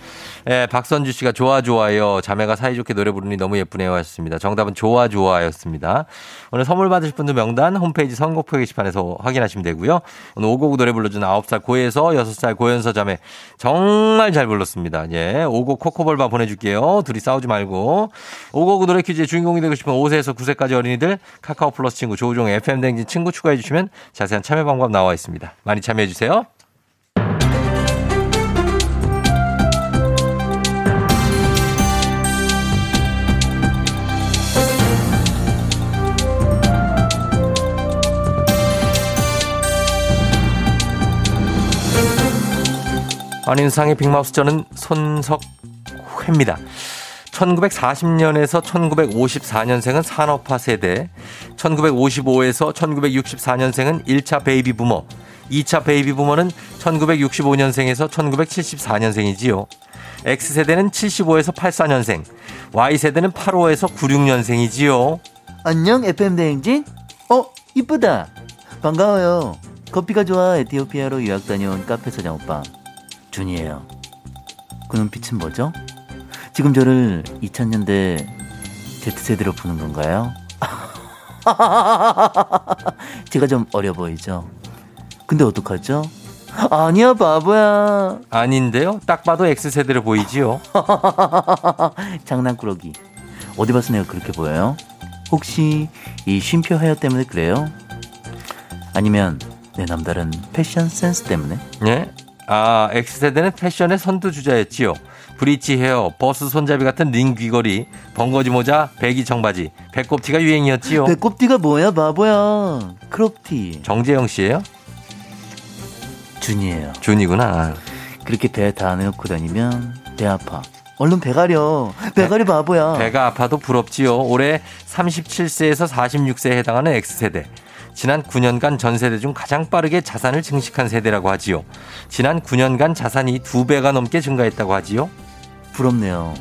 예, 박선주 씨가 좋아 좋아요. 자매가 사이좋게 노래 부르니 너무 예쁘네요 하셨습니다. 정답은 좋아 좋아였습니다. 오늘 선물 받으실 분들 명단 홈페이지 선곡표 게시판에서 확인하시면 되고요. 오늘 오곡 노래 불러준 9살 고에서 6살 고연서 자매 정말 잘 불렀습니다. 예, 오곡 코코볼바 보내줄게요. 둘이 싸우지 말고. 오곡 노래 퀴즈의 주인공이 되고 싶은 5세에서 9세까지 어린이들 카카오 플러스 친구 조우종 FM 댕진 친구 추가해 주시면 자세한 참여 방법 나와 있습니다. 많이 참여해 주세요. 안인상의 빅마우스 저는 손석회입니다. 1940년에서 1954년생은 산업화 세대, 1955에서 1964년생은 1차 베이비 부머, 2차 베이비 부머는 1965년생에서 1974년생이지요. X세대는 75에서 84년생, Y세대는 85에서 96년생이지요. 안녕 FM 대행진 어 이쁘다 반가워요 커피가 좋아 에티오피아로 유학 다녀온 카페 사장 오빠 준이에요. 그 눈빛은 뭐죠? 지금 저를 2000년대 Z세대로 보는 건가요? (laughs) 제가 좀 어려 보이죠? 근데 어떡하죠? 아니야 바보야 아닌데요? 딱 봐도 X세대로 보이지요. (laughs) 장난꾸러기 어디 봐서 내가 그렇게 보여요? 혹시 이 쉼표 헤어 때문에 그래요? 아니면 내 남다른 패션 센스 때문에? 예? 아, X세대는 패션의 선두주자였지요. bridge hair, 버스 손잡이 같은 링 귀걸이, 벙거지 모자, 배기 청바지, 배꼽티가 유행이었지요. 배꼽티가 뭐야 바보야 crop티 정재영 씨예요? 준이에요 준이구나. 그렇게 배 다 내놓고 다니면 배 아파 얼른 배 가려 배 가려 바보야 배가 아파도 부럽지요. 올해 37세에서 46세에 해당하는 X세대. 지난 9년간 전 세대 중 가장 빠르게 자산을 증식한 세대라고 하지요. 지난 9년간 자산이 두 배가 넘게 증가했다고 하지요. 부럽네요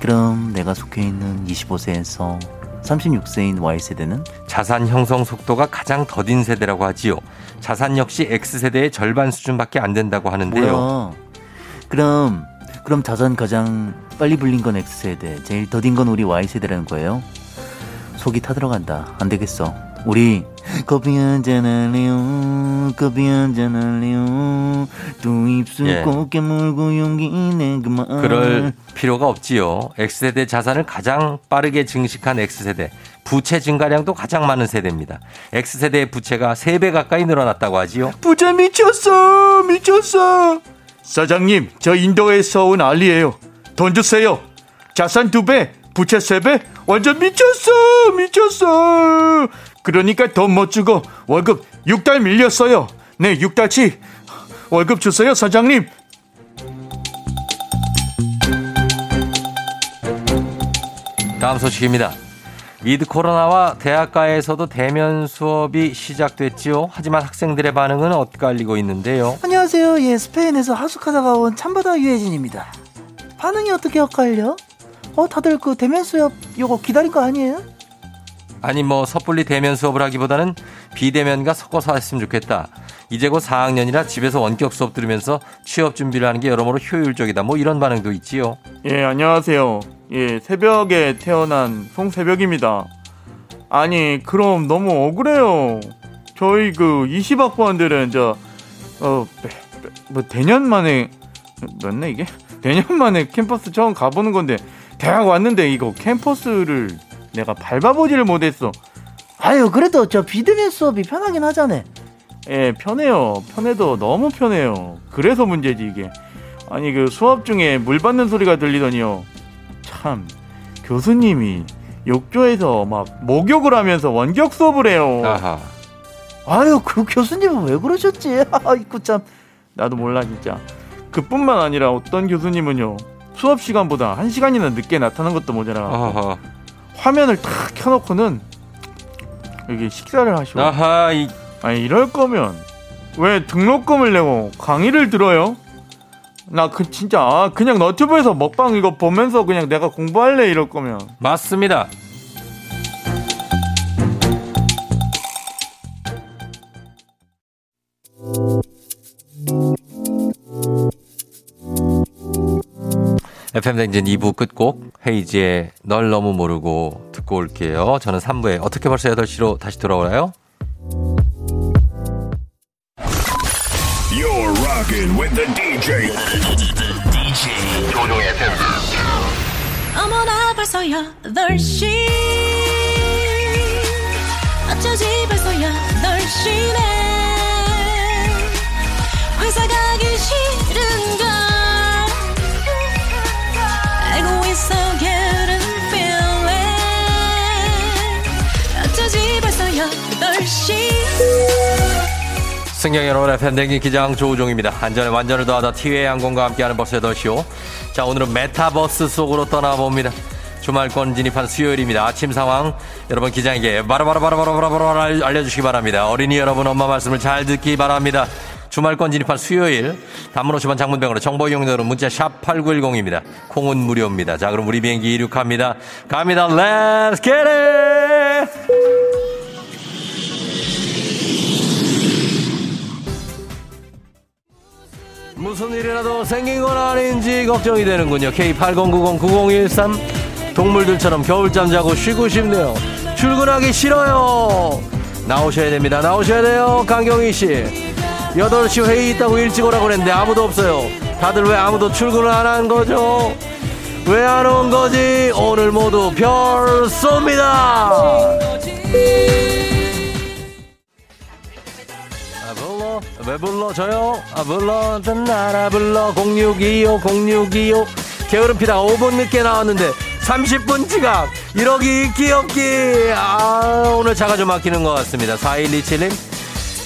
그럼 내가 속해 있는 25세에서 36세인 Y세대는 자산 형성 속도가 가장 더딘 세대라고 하지요. 자산 역시 X세대의 절반 수준밖에 안 된다고 하는데요. 뭐야 그럼 그럼 자산 가장 빨리 불린 건 X세대 제일 더딘 건 우리 Y세대라는 거예요 속이 타들어간다 안 되겠어 우리 커피 한잔 할래요 커피 한잔 할래요 두 입술 예. 꼭 깨물고 용기 내 그만 그럴 필요가 없지요. X세대 자산을 가장 빠르게 증식한 X세대. 부채 증가량도 가장 많은 세대입니다. X세대의 부채가 3배 가까이 늘어났다고 하지요. 부자 미쳤어 미쳤어 사장님 저 인도에서 온 알리예요 돈 주세요 자산 두배 부채 세배 완전 미쳤어 미쳤어 그러니까 돈못 주고 월급 6달 밀렸어요 네 6달치 월급 주세요 사장님 다음 소식입니다. with 코로나와 대학가에서도 대면 수업이 시작됐지요. 하지만 학생들의 반응은 엇갈리고 있는데요. 안녕하세요. 예, 스페인에서 하숙하다가 온 참바다 유혜진입니다. 반응이 어떻게 엇갈려? 어, 다들 그 대면 수업 요거 기다릴 거 아니에요? 아니 뭐 섣불리 대면 수업을 하기보다는 비대면과 섞어서 했으면 좋겠다. 이제 곧 4학년이라 집에서 원격 수업 들으면서 취업 준비를 하는 게 여러모로 효율적이다. 뭐 이런 반응도 있지요. 예 안녕하세요 예 새벽에 태어난 송새벽입니다 아니 그럼 너무 억울해요 저희 그 20학번들은 저 어 뭐 대년 만에 맞나 이게 대년 만에 캠퍼스 처음 가보는 건데 대학 왔는데 이거 캠퍼스를 내가 밟아보지를 못했어 아유, 그래도 저 비대면 수업이 편하긴 하잖아. 예 편해요 편해도 너무 편해요 그래서 문제지 이게 아니 그 수업 중에 물 받는 소리가 들리더니요 참 교수님이 욕조에서 막 목욕을 하면서 원격 수업을 해요 아하. 아유, 그 교수님은 왜 그러셨지? (laughs) 아이고, 참. 나도 몰라 진짜 그뿐만 아니라 어떤 교수님은요 수업 시간보다 한 시간이나 늦게 나타난 것도 모자라 아하. 화면을 탁 켜놓고는 여기 식사를 하시고 아하. 이 아니 이럴 거면 왜 등록금을 내고 강의를 들어요? 나 그 진짜 아, 그냥 너튜브에서 먹방 이거 보면서 그냥 내가 공부할래 이럴 거면 맞습니다. FM 댕진 2부 끝곡 헤이지의 널 너무 모르고 듣고 올게요. 저는 3부에 어떻게 벌써 8시로 다시 돌아오나요? You're rocking with the DJ. DJ 조종의 FM. 어머나 벌써 8시 어쩌지 벌써 8시네 회사 가기 싫은 승경 여러분의 팬댕기 기장 조우종입니다. 안전에 완전을 더하다 티웨이 항공과 함께하는 버스의 더쇼. 자, 오늘은 메타버스 속으로 떠나봅니다. 주말권 진입한 수요일입니다. 아침 상황 여러분 기장에게 바로바로바로바로바로 알려주시기 바랍니다. 어린이 여러분 엄마 말씀을 잘 듣기 바랍니다. 주말권 진입한 수요일 단문 50원 장문병으로 정보 이용료는 문자 샵 8910입니다. 콩은 무료입니다. 자 그럼 우리 비행기 이륙합니다. 갑니다. Let's get it! 무슨 일이라도 생긴 건 아닌지 걱정이 되는군요. K80909013 동물들처럼 겨울잠 자고 쉬고 싶네요. 출근하기 싫어요. 나오셔야 됩니다. 나오셔야 돼요. 강경희 씨. 8시 회의 있다고 일찍 오라고 그랬는데 아무도 없어요. 다들 왜 아무도 출근을 안 한 거죠? 왜 안 온 거지? 오늘 모두 별 쏩니다. 왜 불러 저요? 아 불러 나라 불러. 0625 0625 게으름 피다가 5분 늦게 나왔는데 30분 지각. 이러기 있기 없기. 아 오늘 차가 좀 막히는 것 같습니다. 4127님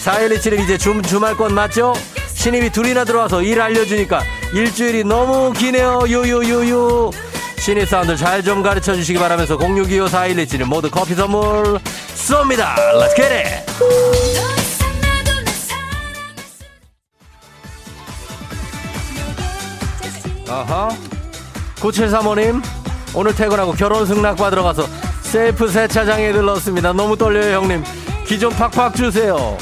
4127님 이제 주, 주말권 맞죠? 신입이 둘이나 들어와서 일 알려주니까 일주일이 너무 기네요. 유유유유. 신입 사원들 잘좀 가르쳐 주시기 바라면서 0625 4127님 모두 커피 선물 쏩니다. Let's 아하. 9735님, 오늘 퇴근하고 결혼 승낙 받으러 가서 셀프 세차장에 들렀습니다. 너무 떨려요, 형님. 기 좀 팍팍 주세요.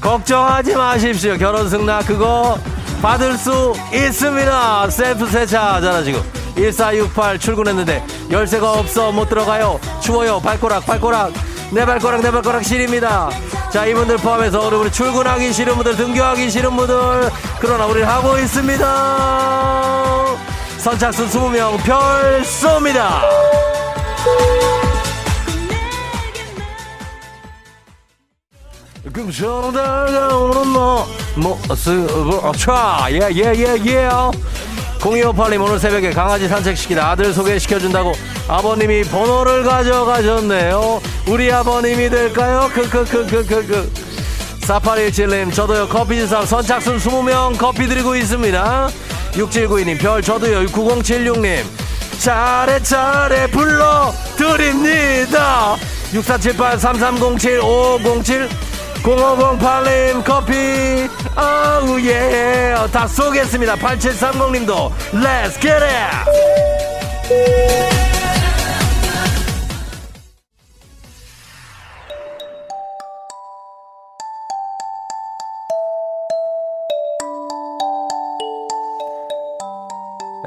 걱정하지 마십시오. 결혼 승낙 그거 받을 수 있습니다. 셀프 세차 잘하시고. 1468 출근했는데 열쇠가 없어 못 들어가요. 추워요. 발꼬락, 발꼬락. 내 발꼬락, 내 발꼬락 실입니다. 자, 이분들 포함해서 우리 출근하기 싫은 분들, 등교하기 싫은 분들. 그러나 우리는 하고 있습니다. 선착순 20명 별 쏩니다. 금처럼 다가오는 너 모습을 차 예예예예. 0258님 오늘 새벽에 강아지 산책시키다 아들 소개시켜준다고 아버님이 번호를 가져가셨네요. 우리 아버님이 될까요? 크크크크크크. 4817님 저도요 커피지사 선착순 20명 커피 드리고 있습니다 6792님 별 저도요. 9076님. 차례 차례 불러드립니다. 6478 3307 5507 0508님 커피. 아우 예다 쏘겠습니다. 8730님도. Let's get it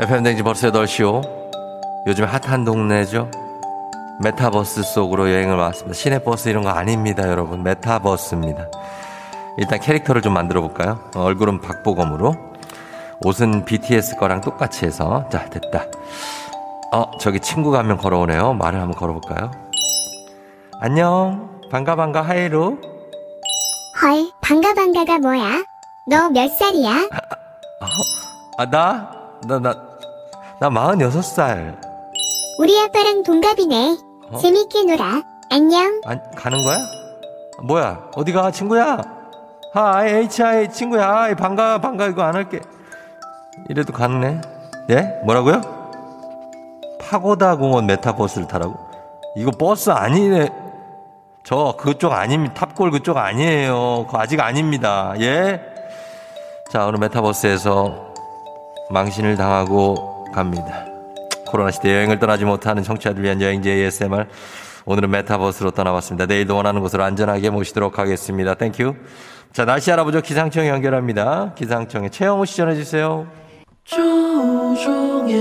FM댕지 벌써 8시오 요즘 핫한 동네죠 메타버스 속으로 여행을 왔습니다. 시내버스 이런 거 아닙니다, 여러분. 메타버스입니다. 일단 캐릭터를 좀 만들어 볼까요? 어, 얼굴은 박보검으로. 옷은 BTS 거랑 똑같이 해서. 자, 됐다. 어, 저기 친구가 한 명 걸어오네요. 말을 한번 걸어볼까요? 안녕. 반가, 반가, 하이루. 헐, 반가 반가가 뭐야? 너 몇 살이야? 아, 나? 나, 나, 나 46살. 우리 아빠랑 동갑이네. 어? 재밌게 놀아. 안녕. 아, 가는 거야? 뭐야? 어디 가, 친구야? Hi, hi, 친구야. Hi, 반가, 반가, 이거 안 할게. 이래도 가능해? 예? 뭐라고요? 파고다 공원 메타버스를 타라고? 이거 버스 아니네. 저 그쪽 아닙니다. 탑골 그쪽 아니에요. 그거 아직 아닙니다. 예? 자, 오늘 메타버스에서 망신을 당하고 갑니다. 코로나 시대 여행을 떠나지 못하는 청취자들 위한 여행지 ASMR. 오늘은 메타버스로 떠나봤습니다. 내일도 원하는 곳으로 안전하게 모시도록 하겠습니다. Thank you. 자, 날씨 알아보죠. 기상청 연결합니다. 기상청에 최영우 씨 전해주세요. 조우종의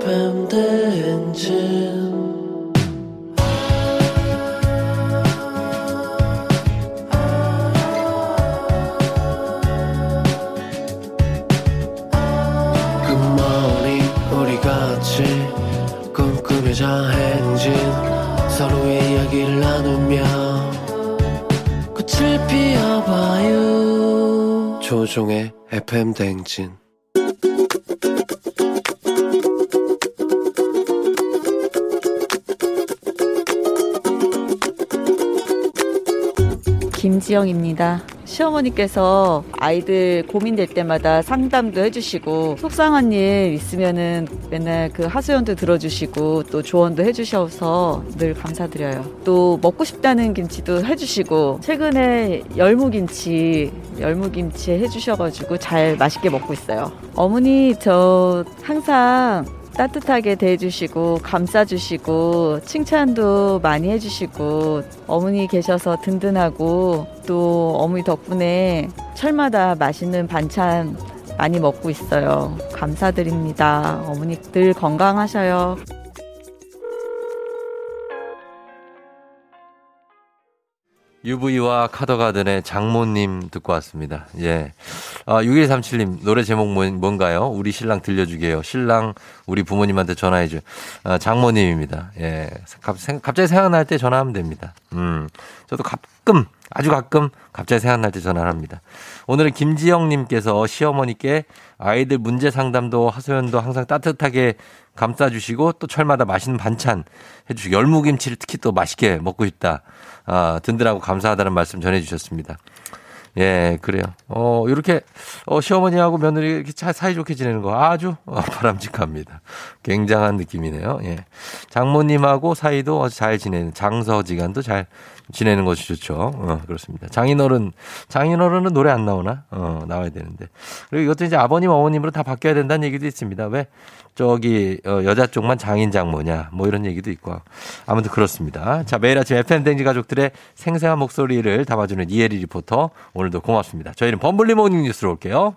FM 대행진 꿈꾸며자 행진 서로의 이야기를 나누며 꽃을 피워봐요 조종의 FM 대행진 김지영입니다. 시어머니께서 아이들 고민될 때마다 상담도 해주시고 속상한 일 있으면은 맨날 그 하소연도 들어주시고 또 조언도 해주셔서 늘 감사드려요. 또 먹고 싶다는 김치도 해주시고 최근에 열무김치 열무김치 해주셔가지고 잘 맛있게 먹고 있어요. 어머니 저 항상 따뜻하게 대해주시고 감싸주시고 칭찬도 많이 해주시고 어머니 계셔서 든든하고 또 어머니 덕분에 철마다 맛있는 반찬 많이 먹고 있어요. 감사드립니다. 어머니 늘 건강하셔요. UV와 카더가든의 장모님 듣고 왔습니다. 예. 아, 6137님, 노래 제목 뭔- 뭔가요? 우리 신랑 들려주게요. 신랑, 우리 부모님한테 전화해줘. 아, 장모님입니다. 예. 갑자기 생각날 때 전화하면 됩니다. 음. 저도 가끔, 아주 가끔, 갑자기 생각날 때 전화를 합니다. 오늘은 김지영님께서 시어머니께 아이들 문제 상담도 하소연도 항상 따뜻하게 감싸주시고 또 철마다 맛있는 반찬 해주시고 열무김치를 특히 또 맛있게 먹고 있다. 아, 든든하고 감사하다는 말씀 전해주셨습니다. 예, 그래요. 어, 이렇게, 어, 시어머니하고 며느리 이렇게 잘 사이좋게 지내는 거 아주 어, (laughs) 바람직합니다. 굉장한 느낌이네요. 예. 장모님하고 사이도 잘 지내는, 장서지간도 잘 지내는 것이 좋죠. 어, 그렇습니다. 장인어른, 장인어른은 노래 안 나오나? 어, 나와야 되는데. 그리고 이것도 이제 아버님, 어머님으로 다 바뀌어야 된다는 얘기도 있습니다. 왜? 저기, 어, 여자 쪽만 장인 장모냐? 뭐 이런 얘기도 있고. 아무튼 그렇습니다. 자, 매일 아침 FM댕지 가족들의 생생한 목소리를 담아주는 이혜리 리포터. 오늘도 고맙습니다. 저희는 범블리 morning 뉴스로 올게요.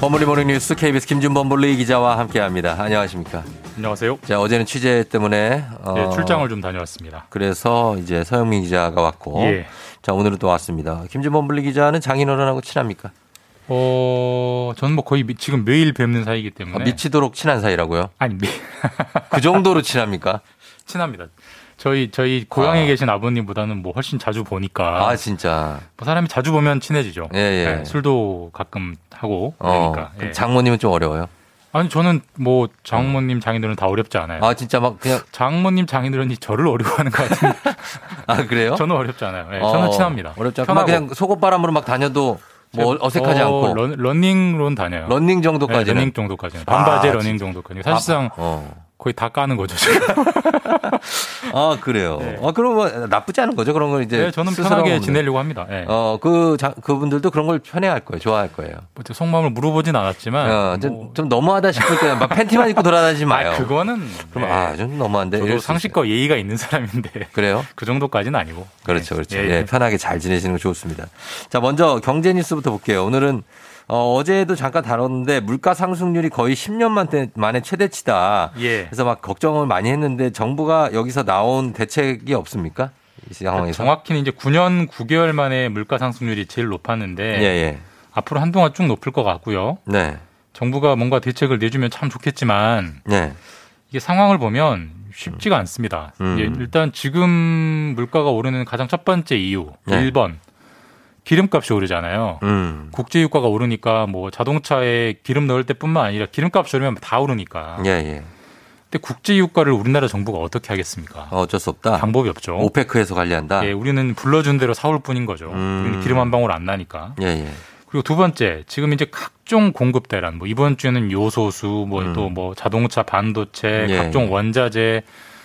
범블리 morning 뉴스 KBS 김준범 블리 기자와 함께합니다. 안녕하십니까? 안녕하세요. 자 어제는 취재 때문에 어, 네, 출장을 좀 다녀왔습니다. 그래서 이제 서영민 기자가 왔고, 예. 자 오늘은 또 왔습니다. 김준범 블리 기자는 장인어른하고 친합니까? 어, 저는 뭐 거의 미- 지금 매일 뵙는 사이기 아, 때문에 미치도록 친한 사이라고요? 아니 미, 그 정도로 (laughs) 친합니까? 친합니다. 저희 저희 고향에 계신 아버님보다는 뭐 훨씬 자주 보니까 아 진짜. 뭐 사람이 자주 보면 친해지죠. 예, 예. 네, 술도 가끔 하고 어, 그러니까. 예. 장모님은 좀 어려워요. 아니 저는 뭐 장모님 장인들은 다 어렵지 않아요. 아 진짜 막 그냥 장모님 장인들은 저를 어려워하는 것 같은데. (laughs) 아 그래요? 저는 어렵지 않아요. 네, 저는 어, 친합니다. 어렵지 않고. 그냥 속옷바람으로 막 다녀도 뭐 어색하지 어, 않고 런, 러닝론 다녀요. 런닝 정도까지는 네, 러닝 정도까지는. 반바지 아, 러닝 정도까지. 사실상 어. 거의 다 까는 거죠. (laughs) 아 그래요. 아 그럼 뭐 나쁘지 않은 거죠. 그런 걸 이제 네, 저는 편하게. 지내려고 합니다. 네. 어그 그분들도 그런 걸 편해할 거예요. 좋아할 거예요. 뭐 속마음을 물어보진 않았지만 어, 좀, 좀 너무하다 싶을 때 막 팬티만 입고 돌아다니지 (laughs) 마요. 아, 그거는 그럼 네. 아좀 너무한데. 저도 상식과 예의가 있는 사람인데 (laughs) 그래요? 그 정도까지는 아니고. 그렇죠, 그렇죠. 예, 예, 예. 편하게 잘 지내시는 거 좋습니다. 자, 먼저 경제 뉴스부터 볼게요. 오늘은 어, 어제도 잠깐 다뤘는데 물가 상승률이 거의 10년 만에, 만에 최대치다. 예. 그래서 막 걱정을 많이 했는데 정부가 여기서 나온 대책이 없습니까? 이 상황에서. 정확히는 이제 9년 9개월 만에 물가 상승률이 제일 높았는데 예, 예. 앞으로 한동안 쭉 높을 것 같고요. 네. 정부가 뭔가 대책을 내주면 참 좋겠지만 네. 이게 상황을 보면 쉽지가 않습니다. 음. 예, 일단 지금 물가가 오르는 가장 첫 번째 이유 네. 1번 기름값이 오르잖아요. 음. 국제유가가 오르니까 뭐 자동차에 기름 넣을 때뿐만 아니라 기름값이 오르면 다 오르니까. 예, 예. 근데 국제유가를 우리나라 정부가 어떻게 하겠습니까? 어쩔 수 없다. 방법이 없죠. 오페크에서 관리한다. 예, 우리는 불러준 대로 사올 뿐인 거죠. 음. 우리는 기름 한 방울 안 나니까. 예, 예. 그리고 두 번째, 지금 이제 각종 공급 대란, 뭐 이번 주에는 요소수, 뭐 음. 또뭐 자동차 반도체, 예, 각종 예. 원자재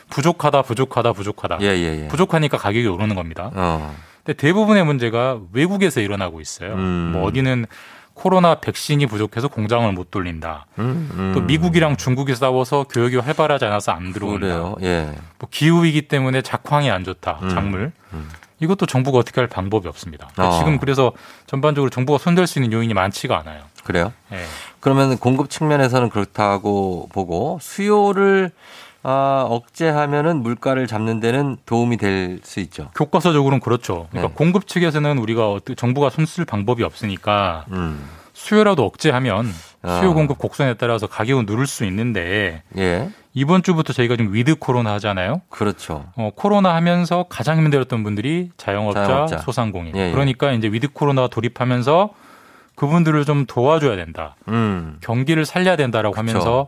부족하다, 부족하다, 부족하다. 예, 예, 예. 부족하니까 가격이 오르는 겁니다. 어. 근데 대부분의 문제가 외국에서 일어나고 있어요. 음. 뭐 어디는 코로나 백신이 부족해서 공장을 못 돌린다. 음, 음. 또 미국이랑 중국이 싸워서 교역이 활발하지 않아서 안 들어온다. 그래요. 예. 뭐 기후 위기 때문에 작황이 안 좋다. 음. 작물. 음. 이것도 정부가 어떻게 할 방법이 없습니다. 그러니까 어. 지금 그래서 전반적으로 정부가 손댈 수 있는 요인이 많지가 않아요. 그래요? 예. 그러면 공급 측면에서는 그렇다고 보고 수요를 아, 억제하면은 물가를 잡는 데는 도움이 될 수 있죠. 교과서적으로는 그렇죠. 그러니까 네. 공급 측에서는 우리가 정부가 손쓸 방법이 없으니까 음. 수요라도 억제하면 아. 수요 공급 곡선에 따라서 가격은 누를 수 있는데 예. 이번 주부터 저희가 지금 with 코로나 하잖아요. 그렇죠. 어, 코로나 하면서 가장 힘들었던 분들이 자영업자, 자영업자. 소상공인. 예, 예. 그러니까 이제 with 코로나가 돌입하면서 그분들을 좀 도와줘야 된다. 음. 경기를 살려야 된다라고 그쵸. 하면서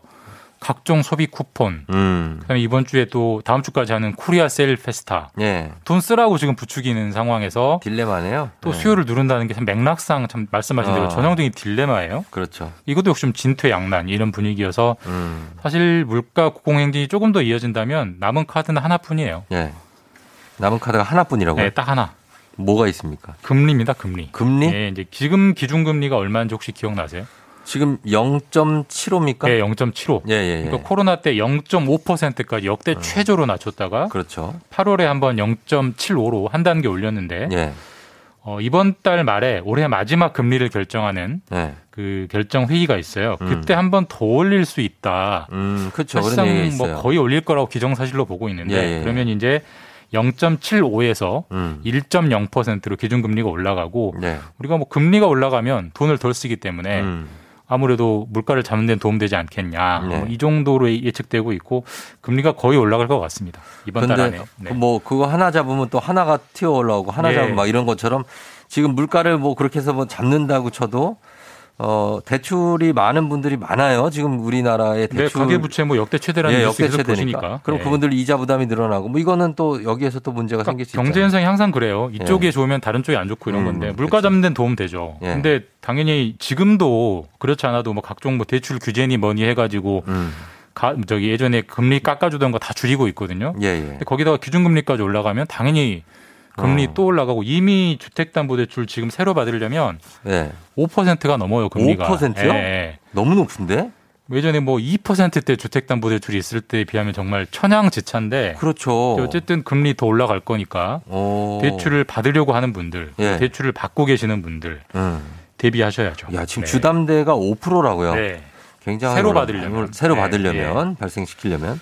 각종 소비 쿠폰. 음. 그다음에 이번 주에 또 다음 주까지 하는 코리아 세일 페스타. 예. 돈 쓰라고 지금 부추기는 상황에서 딜레마네요. 또 네. 수요를 누른다는 게 참 맥락상 참 말씀하신 대로 어. 전형적인 딜레마예요. 그렇죠. 이것도 역시 좀 진퇴양난 이런 분위기여서 음. 사실 물가 고공행진이 조금 더 이어진다면 남은 카드는 하나뿐이에요. 예. 남은 카드가 하나뿐이라고요? 네, 딱 하나. 뭐가 있습니까? 금리입니다, 금리. 금리? 예, 이제 지금 기준금리가 얼마인지 혹시 기억나세요? 지금 0.75입니까? 예, 0.75. 예, 예, 예. 그러니까 코로나 때 0.5%까지 역대 최저로 낮췄다가 그렇죠. 8월에 한번 0.75로 한 단계 올렸는데 예. 어, 이번 달 말에 올해 마지막 금리를 결정하는 네. 그 결정 회의가 있어요. 음. 그때 한번 더 올릴 수 있다. 음, 그렇죠. 사실상 뭐. 거의 올릴 거라고 기정사실로 보고 있는데 예, 예. 그러면 이제 0.75에서 음. 1.0%로 기준금리가 올라가고 네. 우리가 뭐 금리가 올라가면 돈을 덜 쓰기 때문에 음. 아무래도 물가를 잡는 데 도움되지 않겠냐. 네. 뭐 이 정도로 예측되고 있고 금리가 거의 올라갈 것 같습니다. 이번 달 안에. 네. 그뭐 그거 하나 잡으면 또 하나가 튀어 올라오고 하나 예. 잡으면 막 이런 것처럼 지금 물가를 뭐 그렇게 해서 뭐 잡는다고 쳐도 어 대출이 많은 분들이 많아요. 지금 우리나라의 네, 대출 가계 부채 뭐 역대 최대라는 예, 역대 최대니까. 그럼 네. 그분들 이자 부담이 늘어나고 뭐 이거는 또 여기에서 또 문제가 생길 수 있죠. 경제 현상이 항상 그래요. 이쪽이 예. 좋으면 다른 쪽이 안 좋고 이런 음, 건데 물가 잡는 데는 도움 되죠. 예. 근데 당연히 지금도 그렇지 않아도 뭐 각종 뭐 대출 규제니 뭐니 해가지고 음. 가, 저기 예전에 금리 깎아주던 거 다 줄이고 있거든요. 예, 예. 근데 거기다가 기준금리까지 올라가면 당연히 금리 어. 또 올라가고 이미 주택담보대출 지금 새로 받으려면 예. 5%가 넘어요 금리가. 5%요? 예, 예. 너무 높은데? 예전에 뭐 2%대 주택담보대출이 있을 때에 비하면 정말 천양지차인데 그렇죠. 어쨌든 금리 더 올라갈 거니까 오. 대출을 받으려고 하는 분들, 예. 대출을 받고 계시는 분들 음. 대비하셔야죠. 야, 지금 네. 주담대가 5%라고요. 네. 굉장히 새로. 받으려면. 새로 네, 받으려면 발생시키려면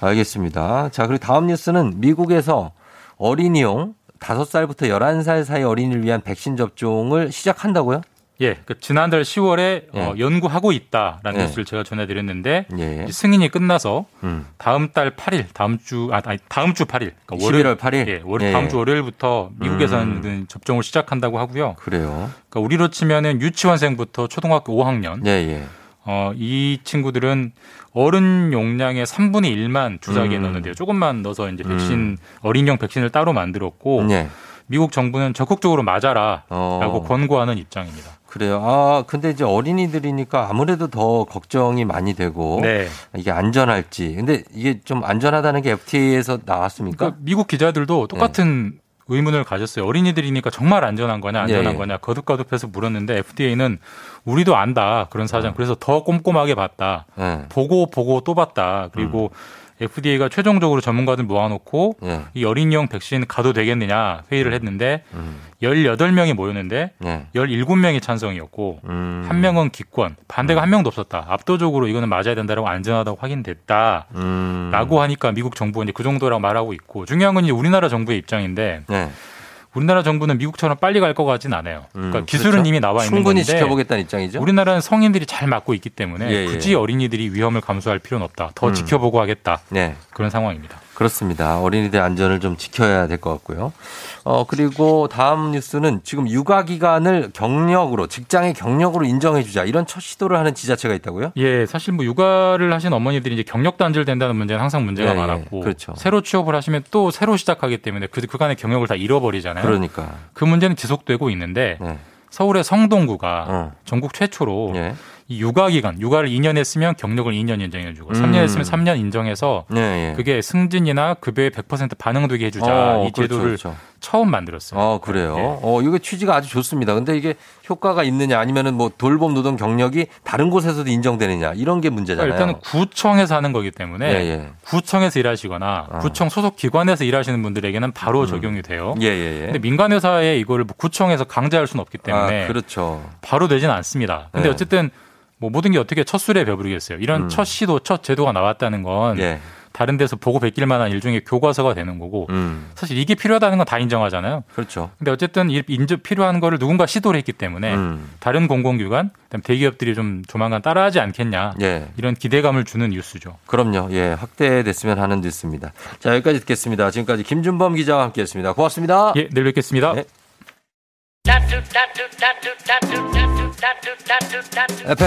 알겠습니다. 자 그리고 다음 뉴스는 미국에서 어린이용 5살부터 11살 사이 어린이를 위한 백신 접종을 시작한다고요? 예, 그 지난달 10월에 예. 어, 연구하고 있다라는 예. 뉴스를 제가 전해드렸는데 예. 승인이 끝나서 음. 다음 달 8일, 다음 주 아, 아니 다음 주 8일, 그러니까 11월 8일? 예, 월, 예. 다음 주 월요일부터 미국에서는 음. 접종을 시작한다고 하고요. 그래요. 그러니까 우리로 치면은 유치원생부터 초등학교 5학년, 예, 예. 어, 이 친구들은 어른 용량의 3분의 1만 주사기에 음. 넣는데요. 조금만 넣어서 이제 백신 어린이용 백신을 따로 만들었고 예. 미국 정부는 적극적으로 맞아라라고 어. 권고하는 입장입니다. 그래요. 아, 근데 이제 어린이들이니까 아무래도 더 걱정이 많이 되고 네. 이게 안전할지. 근데 이게 좀 안전하다는 게 FTA에서 나왔습니까? 그러니까 미국 기자들도 똑같은 의문을 가졌어요. 어린이들이니까 정말 안전한 거냐, 안전한 예, 예. 거냐, 거듭거듭해서 물었는데 FDA는 우리도 안다 그런 사정. 그래서 더 꼼꼼하게 봤다. 예. 보고 보고 또 봤다. 그리고 FDA가 최종적으로 전문가들 모아놓고 예. 이 어린이용 백신 가도 되겠느냐 회의를 했는데 음. 18명이 모였는데 예. 17명이 찬성이었고 음. 한 명은 기권, 반대가 한 명도 없었다. 압도적으로 이거는 맞아야 된다라고 안전하다고 확인됐다. 음. 라고 하니까 미국 정부가 이제 그 정도라고 말하고 있고 중요한 건 이제 우리나라 정부의 입장인데 네. 우리나라 정부는 미국처럼 빨리 갈 것 같진 않아요. 그러니까 음, 기술은 그렇죠? 이미 나와 있는 충분히 건데 지켜보겠다는 입장이죠. 우리나라는 성인들이 잘 맞고 있기 때문에 예, 예. 굳이 어린이들이 위험을 감수할 필요는 없다. 더 음. 지켜보고 하겠다. 네. 그런 상황입니다. 그렇습니다. 어린이들 안전을 좀 지켜야 될 것 같고요. 어, 그리고 다음 뉴스는 지금 육아 기간을 경력으로, 직장의 경력으로 인정해 주자. 이런 첫 시도를 하는 지자체가 있다고요? 예, 사실 뭐 육아를 하신 어머니들이 이제 경력 단절된다는 문제는 항상 문제가 예, 예. 많았고 그렇죠. 새로 취업을 하시면 또 새로 시작하기 때문에 그 그간의 경력을 다 잃어버리잖아요. 그러니까. 그 문제는 지속되고 있는데 네. 서울의 성동구가 어. 전국 최초로 예. 이 육아 기간, 육아를 2년 했으면 경력을 2년 인정해 주고 음. 3년 했으면 3년 인정해서 네, 예. 그게 승진이나 급여의 100% 반영되게 해 주자 어, 이 제도를 그렇죠, 그렇죠. 처음 만들었어요. 어, 그래요. 예. 어, 이게 취지가 아주 좋습니다. 근데 이게 효과가 있느냐 아니면은 뭐 돌봄 노동 경력이 다른 곳에서도 인정되느냐 이런 게 문제잖아요. 일단은 구청에서 하는 거기 때문에 예, 예. 구청에서 일하시거나 어. 구청 소속 기관에서 일하시는 분들에게는 바로 음. 적용이 돼요. 예, 예, 예. 근데 민간 회사에 이거를 뭐 구청에서 강제할 수는 없기 때문에 아, 그렇죠. 바로 되진 않습니다. 근데 네. 어쨌든 뭐 모든 게 어떻게 첫 술에 배부르겠어요. 이런 음. 첫 시도, 첫 제도가 나왔다는 건 예. 다른 데서 보고 베낄 만한 일종의 교과서가 되는 거고 음. 사실 이게 필요하다는 건 다 인정하잖아요. 그렇죠. 근데 어쨌든 이 인정 필요한 거를 누군가 시도를 했기 때문에 음. 다른 공공기관, 그다음 대기업들이 좀 조만간 따라하지 않겠냐 예. 이런 기대감을 주는 뉴스죠. 그럼요. 예. 확대됐으면 하는 뉴스입니다. 자, 여기까지 듣겠습니다. 지금까지 김준범 기자와 함께 했습니다. 고맙습니다. 예, 내일 뵙겠습니다. 네.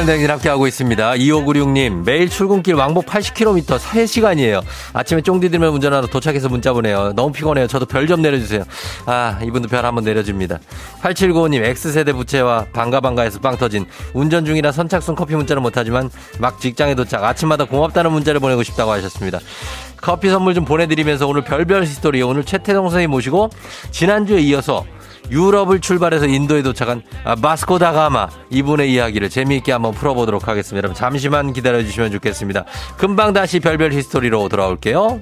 댕진 함께하고 있습니다. 2596님, 매일 출근길 왕복 80km 3시간이에요. 아침에 쫑디 들면 운전하러 도착해서 문자 보내요. 너무 피곤해요. 저도 별 좀 내려주세요. 아, 이분도 별 한번 내려줍니다. 8795님, X세대 부채와 반가반가에서 빵 터진 운전 중이라 선착순 커피 문자는 못하지만 막 직장에 도착 아침마다 고맙다는 문자를 보내고 싶다고 하셨습니다. 커피 선물 좀 보내드리면서 오늘 별별 히스토리 오늘 최태성 선생님 모시고 지난주에 이어서 유럽을 출발해서 인도에 도착한 아, 바스코 다 가마 이분의 이야기를 재미있게 한번 풀어보도록 하겠습니다. 여러분 잠시만 기다려주시면 좋겠습니다. 금방 다시 별별 히스토리로 돌아올게요.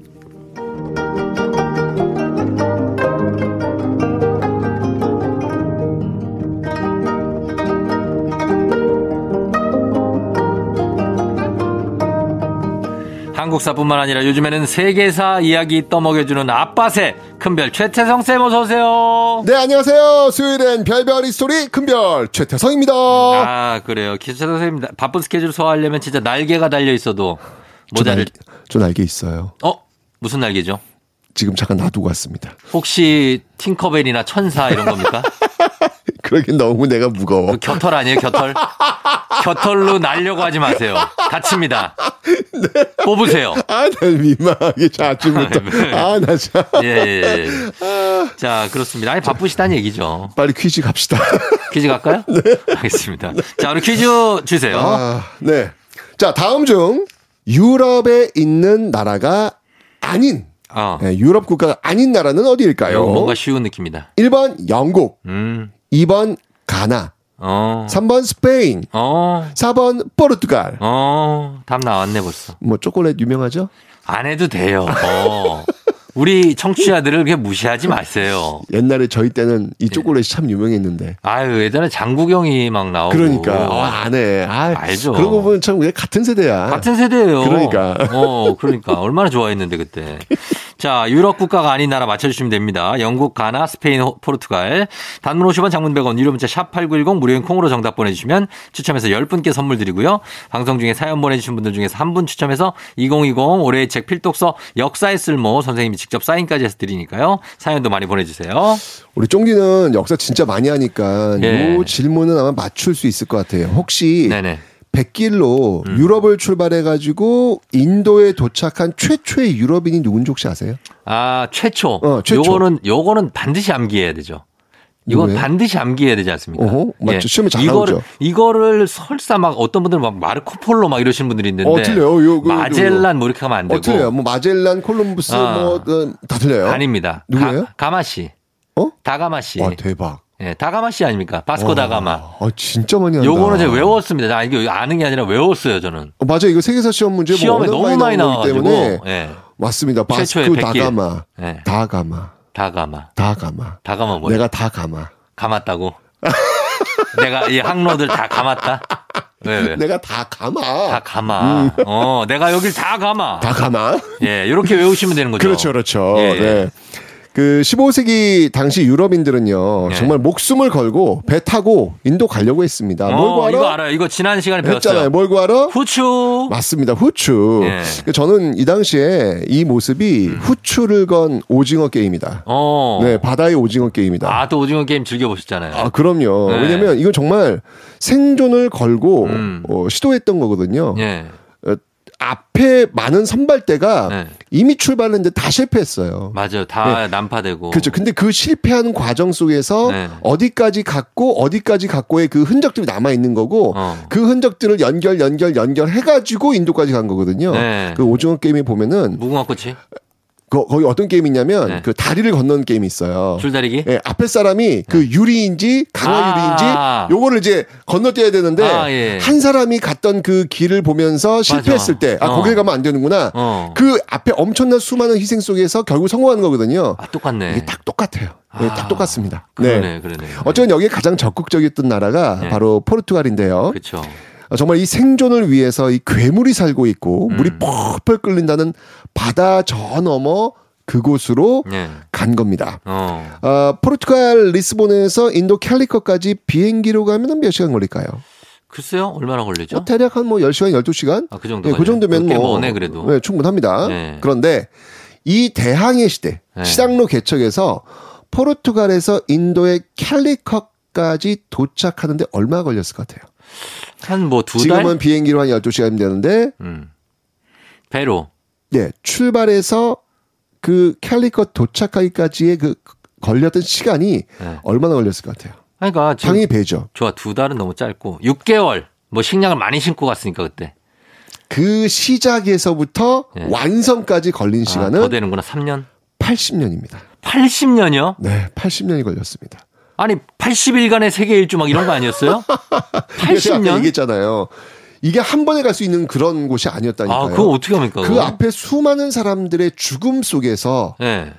한국사뿐만 아니라 요즘에는 세계사 이야기 떠먹여주는 아빠새 큰별 최태성 쌤 어서 오세요. 네, 안녕하세요. 수요일엔 별별 히스토리 큰별 최태성입니다. 아 그래요. 최태성 선생님 바쁜 스케줄 소화하려면 진짜 날개가 달려 있어도 모자를 저 날개 있어요. 어 무슨 날개죠? 지금 잠깐 놔두고 왔습니다. 혹시 팅커벨이나 천사 이런 겁니까? (laughs) 그러긴 너무 내가 무거워. 그 겨털 아니에요, 겨털? (laughs) 겨털로 날려고 하지 마세요. 다칩니다. 뽑으세요. 아, 나 민망하게 자, 아침부터. 아, 나 참. 예, 예, 예. 자, 그렇습니다. 아니, 바쁘시다는 얘기죠. 빨리 퀴즈 갑시다. 퀴즈 갈까요? (laughs) 네. 알겠습니다. 자, 우리 퀴즈 주세요. 아, 네. 자, 다음 중 유럽에 있는 나라가 아닌 어. 네, 유럽 국가가 아닌 나라는 어디일까요? 뭔가 쉬운 느낌이다. 1번 영국, 음. 2번 가나, 어. 3번 스페인, 어. 4번 포르투갈. 어. 답 나왔네, 벌써. 뭐 초콜릿 유명하죠? 안 해도 돼요. 어. 우리 청취자들을 그냥 무시하지 마세요. 옛날에 저희 때는 이 초콜릿이 참 유명했는데. 아유, 예전에 장국영이 막 나오고. 그러니까 어, 안 해. 아, 알죠. 그런 거 보면 참 같은 세대야. 같은 세대예요. 그러니까. 어, 그러니까 얼마나 좋아했는데 그때. 자, 유럽 국가가 아닌 나라 맞춰주시면 됩니다. 영국, 가나, 스페인, 호- 포르투갈. 단문 50원, 장문 100원, 유료 문자 샵 #8910 무료인 콩으로 정답 보내주시면 추첨해서 10분께 선물 드리고요. 방송 중에 사연 보내주신 분들 중에서 한 분 추첨해서 2020 올해의 책 필독서 역사의 쓸모 선생님이 직접 사인까지 해서 드리니까요. 사연도 많이 보내주세요. 우리 쫑디는 역사 진짜 많이 하니까 예. 이 질문은 아마 맞출 수 있을 것 같아요. 혹시 네네. 백길로 음. 유럽을 출발해 가지고 인도에 도착한 최초의 유럽인이 누군지 혹시 아세요? 아, 최초. 어, 최초. 요거는, 요거는 반드시 암기해야 되죠. 이건 누구예요? 반드시 암기해야 되지 않습니까? 예. 어허, 맞죠. 시험에 잘 이거를, 나오죠. 이거를 설사 막 어떤 분들은 막 마르코 폴로 막 이러시는 분들이 있는데. 어, 틀려요. 요, 그, 마젤란 뭐 이렇게 하면 안 되고. 어, 틀려요. 뭐 마젤란, 콜럼부스 아. 뭐다 틀려요. 아닙니다. 누구예요? 가, 가마 씨. 어? 다가마 씨. 와, 대박. 예, 다가마 씨 아닙니까? 바스코 어, 다가마. 아, 진짜 많이 한다. 요거는 제가 외웠습니다. 나 이거 아는 게 아니라 외웠어요, 저는. 어, 맞아. 이거 세계사 시험 문제 시험에 뭐 너무 많이 나와가지고. 때문에 예. 맞습니다. 백길. 다가마. 예. 다가마. 다가마. 다가마. 다가마 뭐야? 내가 다 가마. 감았다고. (laughs) 내가 이 항로들 다 감았다. 왜 왜? 내가 다 가마. 다 감아. 어, 내가 여길 다 감아. 다 가마. 예, 이렇게 외우시면 되는 거죠. 그렇죠, 그렇죠. 예, 예. 네. 그 15세기 당시 유럽인들은요 예. 정말 목숨을 걸고 배 타고 인도 가려고 했습니다. 뭘 어, 구하러? 이거 알아요. 이거 지난 시간에 배웠어요. 했잖아요. 뭘 구하러? 후추. 맞습니다. 후추. 예. 그 저는 이 당시에 이 모습이 후추를 건 오징어 게임이다. 어. 네, 바다의 오징어 게임이다. 아, 또 오징어 게임 즐겨 보셨잖아요. 아, 그럼요. 네. 왜냐면 이건 정말 생존을 걸고 음. 어, 시도했던 거거든요. 예. 어, 앞에 많은 선발대가 네. 이미 출발했는데 다 실패했어요. 맞아요. 다 난파되고. 그렇죠. 근데 그 실패하는 과정 속에서 네. 어디까지 갔고 어디까지 갔고의 그 흔적들이 남아 있는 거고 어. 그 흔적들을 연결 연결 연결 해 가지고 인도까지 간 거거든요. 네. 그 오징어 게임에 보면은 무궁화 꽃이? 거, 거기 어떤 게임이냐면 네. 그 다리를 건너는 게임이 있어요. 줄다리기? 예, 앞에 사람이 그 유리인지 강화 아. 유리인지 요거를 이제 건너뛰어야 되는데 아, 예. 한 사람이 갔던 그 길을 보면서 실패했을 때 아 어. 거길 가면 안 되는구나. 어. 그 앞에 엄청난 수많은 희생 속에서 결국 성공하는 거거든요. 아, 똑같네. 이게 딱 똑같아요. 예, 아. 딱 똑같습니다. 그러네, 그러네. 어쨌든 여기에 가장 적극적이었던 나라가 네. 바로 포르투갈인데요. 그렇죠. 어, 정말 이 생존을 위해서 이 괴물이 살고 있고 음. 물이 펄펄 끓는다는 바다 저 너머 그곳으로 예. 간 겁니다. 어. 어, 포르투갈 리스본에서 인도 캘리커까지 비행기로 가면 몇 시간 걸릴까요? 글쎄요, 얼마나 걸리죠? 어, 대략 한 뭐 10시간, 12시간? 아, 그 정도. 그 정도면 꽤뭐 머네, 그래도. 네, 충분합니다. 네. 그런데 이 대항해 시대, 네. 시장로 개척에서 포르투갈에서 인도의 캘리커 캘리컷까지 도착하는데 얼마 걸렸을 것 같아요? 한 뭐 두 달? 지금은 비행기로 한 12시간 되는데 음. 배로. 네, 출발해서 그 캘리컷 도착하기까지의 그 걸렸던 시간이 네. 얼마나 걸렸을 것 같아요? 그러니까 당연히 배죠. 좋아 두 달은 너무 짧고 6개월 뭐 식량을 많이 신고 갔으니까 그때 그 시작에서부터 완성까지 걸린 예. 아, 시간은 더 되는구나 3년 80년입니다. 80년이요? 네, 80년이 걸렸습니다. 아니 80일간의 세계 일주 막 이런 거 아니었어요? (laughs) 그러니까 제가 아까 80년? 얘기했잖아요. 이게 한 번에 갈 수 있는 그런 곳이 아니었다니까요. 아, 그거 어떻게 합니까? 그 그거? 앞에 수많은 사람들의 죽음 속에서 네.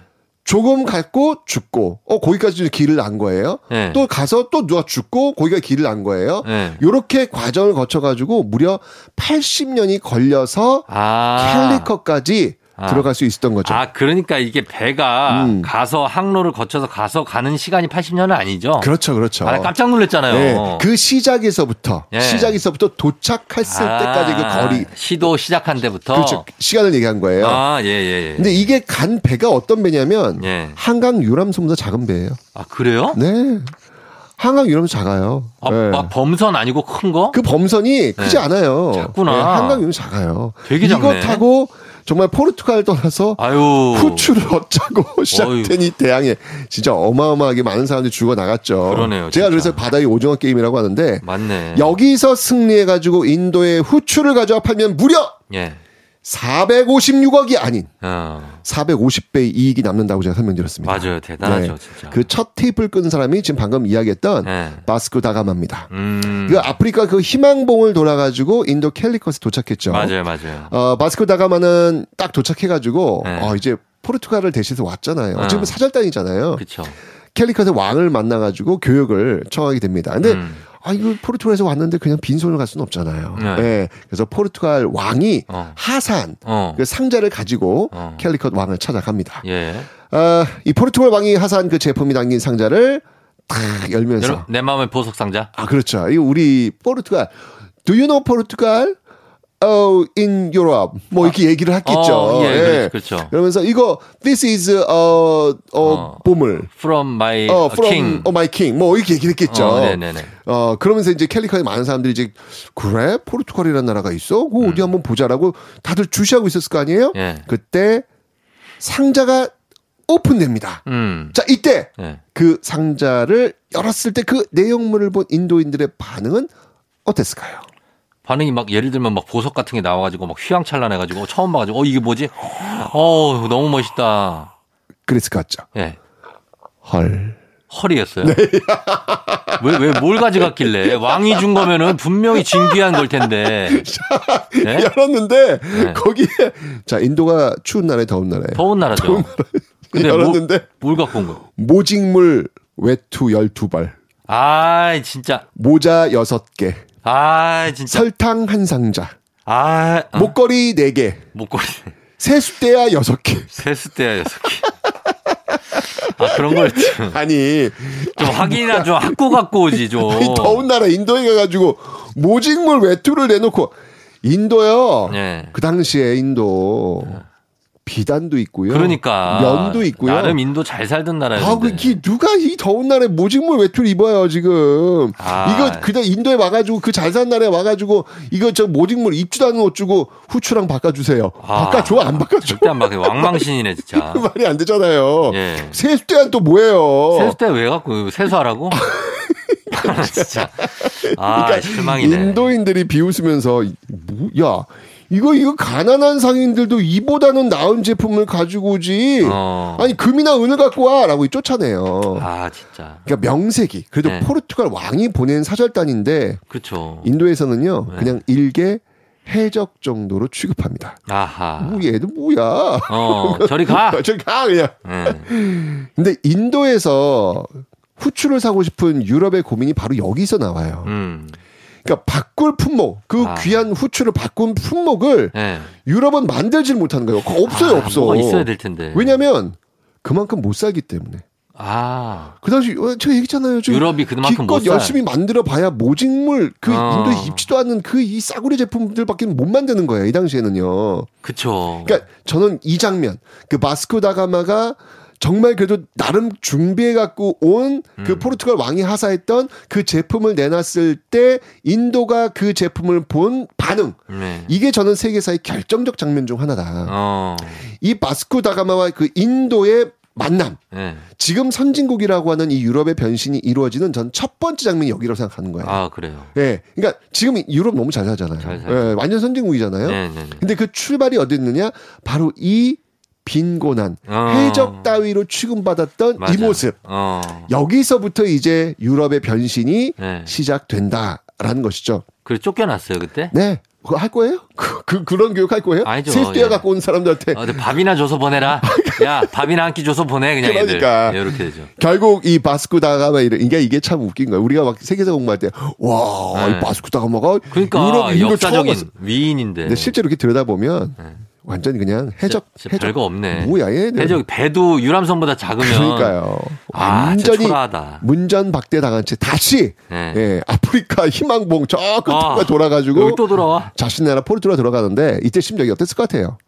조금 갔고 죽고 어 거기까지 길을 안 거예요. 네. 또 가서 또 누가 죽고 거기가 길을 안 거예요. 네. 요렇게 과정을 거쳐 가지고 무려 80년이 걸려서 아. 캘리커까지 아. 들어갈 수 있었던 거죠. 아, 그러니까 이게 배가 음. 가서 항로를 거쳐서 가서 가는 시간이 80년은 아니죠? 그렇죠, 그렇죠. 아, 깜짝 놀랐잖아요. 네, 그 시작에서부터 예. 시작에서부터 도착했을 아, 때까지 그 거리 시도 시작한 데부터 그렇죠. 시간을 얘기한 거예요. 아, 예, 예, 예. 근데 이게 간 배가 어떤 배냐면 예. 한강 유람선보다 작은 배예요. 아, 그래요? 네. 한강 유람선 작아요. 아, 네. 막 범선 아니고 큰 거? 그 범선이 크지 네. 않아요. 작구나. 네, 한강 유람선 작아요. 되게 이거 작네. 타고 정말 포르투갈 떠나서 아유. 후추를 얻자고 (laughs) 시작된 이 대항에 진짜 어마어마하게 많은 사람들이 죽어 나갔죠. 그러네요, 제가 진짜. 그래서 바다의 오징어 게임이라고 하는데 맞네. 여기서 승리해 가지고 인도의 후추를 가져와 팔면 무려 예. 456억이 아닌 어. 450배의 이익이 남는다고 제가 설명드렸습니다. 맞아요. 대단하죠, 네. 진짜. 그 첫 테이프를 끈 사람이 지금 방금 이야기했던 네. 바스코 다가마입니다. 음. 그 아프리카 그 희망봉을 돌아가지고 인도 캘리컷에 도착했죠. 맞아요, 맞아요. 어, 바스코 다가마는 딱 도착해가지고 네. 어, 이제 포르투갈을 대신해서 왔잖아요. 네. 지금 사절단이잖아요. 그렇죠. 캘리컷의 왕을 만나가지고 교역을 청하게 됩니다. 근데 음. 아 이거 포르투갈에서 왔는데 그냥 빈손으로 갈 수는 없잖아요. 네. 네. 그래서 포르투갈 왕이 어. 하산 어. 그 상자를 가지고 어. 캘리컷 왕을 찾아갑니다. 예. 아, 이 포르투갈 왕이 하산 그 제품이 담긴 상자를 탁 열면서 내 마음의 보석 상자. 아 그렇죠. 이 우리 포르투갈 Do you know 포르투갈? Oh, in Europe. 뭐 이렇게 얘기를 했겠죠. 어, 예, 그렇죠. 그러면서 이거 this is a, 어, 보물. From my 어, from king. oh, my king. 뭐 이렇게 얘기를 했겠죠. 어, 네네네. 어, 그러면서 이제 캘리커에 많은 사람들이 이제 그래 포르투갈이라는 나라가 있어? 그 어디 한번 보자라고 다들 주시하고 있었을 거 아니에요? 음. 예. 그때 상자가 오픈됩니다. 음. 자 이때 예. 그 상자를 열었을 때 그 내용물을 본 인도인들의 반응은 어땠을까요? 반응이 막 예를 들면 막 보석 같은 게 나와가지고 막 휘황찬란해가지고 처음 봐가지고 어 이게 뭐지? 어 너무 멋있다. 그랬을 것 같죠. 예. 헐. 헐이었어요. 왜왜 뭘 가져갔길래 왕이 준 거면은 분명히 진귀한 걸 텐데. 네? (laughs) 열었는데 네. 거기에 자 인도가 추운 나라에 더운 나라에 더운 나라죠. 근데 열었는데 뭘, 뭘 갖고 온 거예요? 모직물 외투 12발, 아 진짜. 모자 6개, 아 진짜. 설탕 한 상자, 아 어, 목걸이 4개, 목걸이 세숫대야 6개. 세숫대야 여섯 개. 아 그런 걸 좀 아니 확인이나 좀 갖고 갖고 오지 좀. 이 더운 나라 인도에 가가지고 모직물 외투를 내놓고 인도요. 네. 그 당시에 인도 비단도 있고요. 그러니까 면도 있고요. 나름 인도 잘 살던 나라였는데. 아, 그, 이 누가 이 더운 날에 모직물 외투를 입어요, 지금. 아. 이거, 그냥 인도에 와가지고, 그잘 사는 나라에 와가지고, 이거 저 모직물 입지도 않은 옷 주고, 후추랑 바꿔주세요. 아. 바꿔줘, 안 바꿔줘? 절대 안 바뀌어. 왕망신이네 진짜. (laughs) 그 말이 안 되잖아요. 예. 세숫대는 또 뭐예요? 세숫대 왜 갖고 세수하라고? (laughs) 진짜. 아 그러니까 실망이네. 인도인들이 비웃으면서, 뭐, 야, 이거, 이거 가난한 상인들도 이보다는 나은 제품을 가지고 오지. 어. 아니, 금이나 은을 갖고 와! 라고 쫓아내요. 아 진짜. 그러니까 명색이 그래도 네. 포르투갈 왕이 보낸 사절단인데 그렇죠. 인도에서는요 네. 그냥 일개 해적 정도로 취급합니다. 아하. 뭐 얘도 뭐야? 어 저리 가. (laughs) 저리 가 그냥. 네. 근데 인도에서 후추를 사고 싶은 유럽의 고민이 바로 여기서 나와요. 음. 그러니까 바꿀 품목, 그 아. 귀한 후추를 바꾼 품목을 네. 유럽은 만들질 못하는 거예요. 그거 없어요, 아, 없어. 있어야 될 텐데. 왜냐하면 그만큼 못 살기 때문에. 아. 그 당시 어, 제가 얘기했잖아요. 저 유럽이 그만큼 못 기껏 살. 열심히 만들어 봐야 모직물 그 어. 인도에 입지도 않는 그 이 싸구려 제품들밖에 못 만드는 거예요. 이 당시에는요. 그쵸. 그러니까 저는 이 장면 그 바스코 다가마가 정말 그래도 나름 준비해 갖고 온그 포르투갈 왕이 하사했던 그 제품을 내놨을 때 인도가 그 제품을 본 반응 네. 이게 저는 세계사의 결정적 장면 중 하나다. 어. 이 바스코 다가마와 그 인도의 만남. 네. 지금 선진국이라고 하는 이 유럽의 변신이 이루어지는 전 첫 번째 장면이 여기라고 생각하는 거예요. 아, 그래요. 예. 그러니까 지금 유럽 너무 잘 살잖아요. 살죠. 예, 완전 선진국이잖아요. 네, 네, 네. 근데 그 출발이 어디 있느냐? 바로 이 빈곤한 어. 해적 따위로 취급받았던 맞아. 이 모습. 어. 여기서부터 이제 유럽의 변신이 네. 시작된다라는 것이죠. 그래 쫓겨났어요 그때? 네. 그거 할 거예요? 그, 그 그런 교육 할 거예요? 아니죠. 세수대가 예. 갖고 온 사람들한테 어, 밥이나 줘서 보내라. (laughs) 야 밥이나 한 끼 줘서 보내 그냥 그러니까. 예, 이렇게 되죠. 결국 이 바스코 다가마 이런 이게 이게 참 웃긴 거예요. 우리가 막 세계사 공부할 때 와, 네. 이 바스코 다가마가 그러니까 유럽 인도 처음 역사적인 왔어. 위인인데. 실제로 이렇게 들여다보면 완전히 그냥 해적 진짜 해적 별거 없네. 뭐야 얘네. 해적 배도 유람선보다 작으면 그러니까요. 아, 완전히 진짜 초라하다. 문전박대 당한 채 다시 네. 예, 아프리카 희망봉 저 끝으로 아, 돌아가지고 또 돌아와. 자신 나라 포르투갈 들어가는데 이때 심정이 어땠을 것 같아요?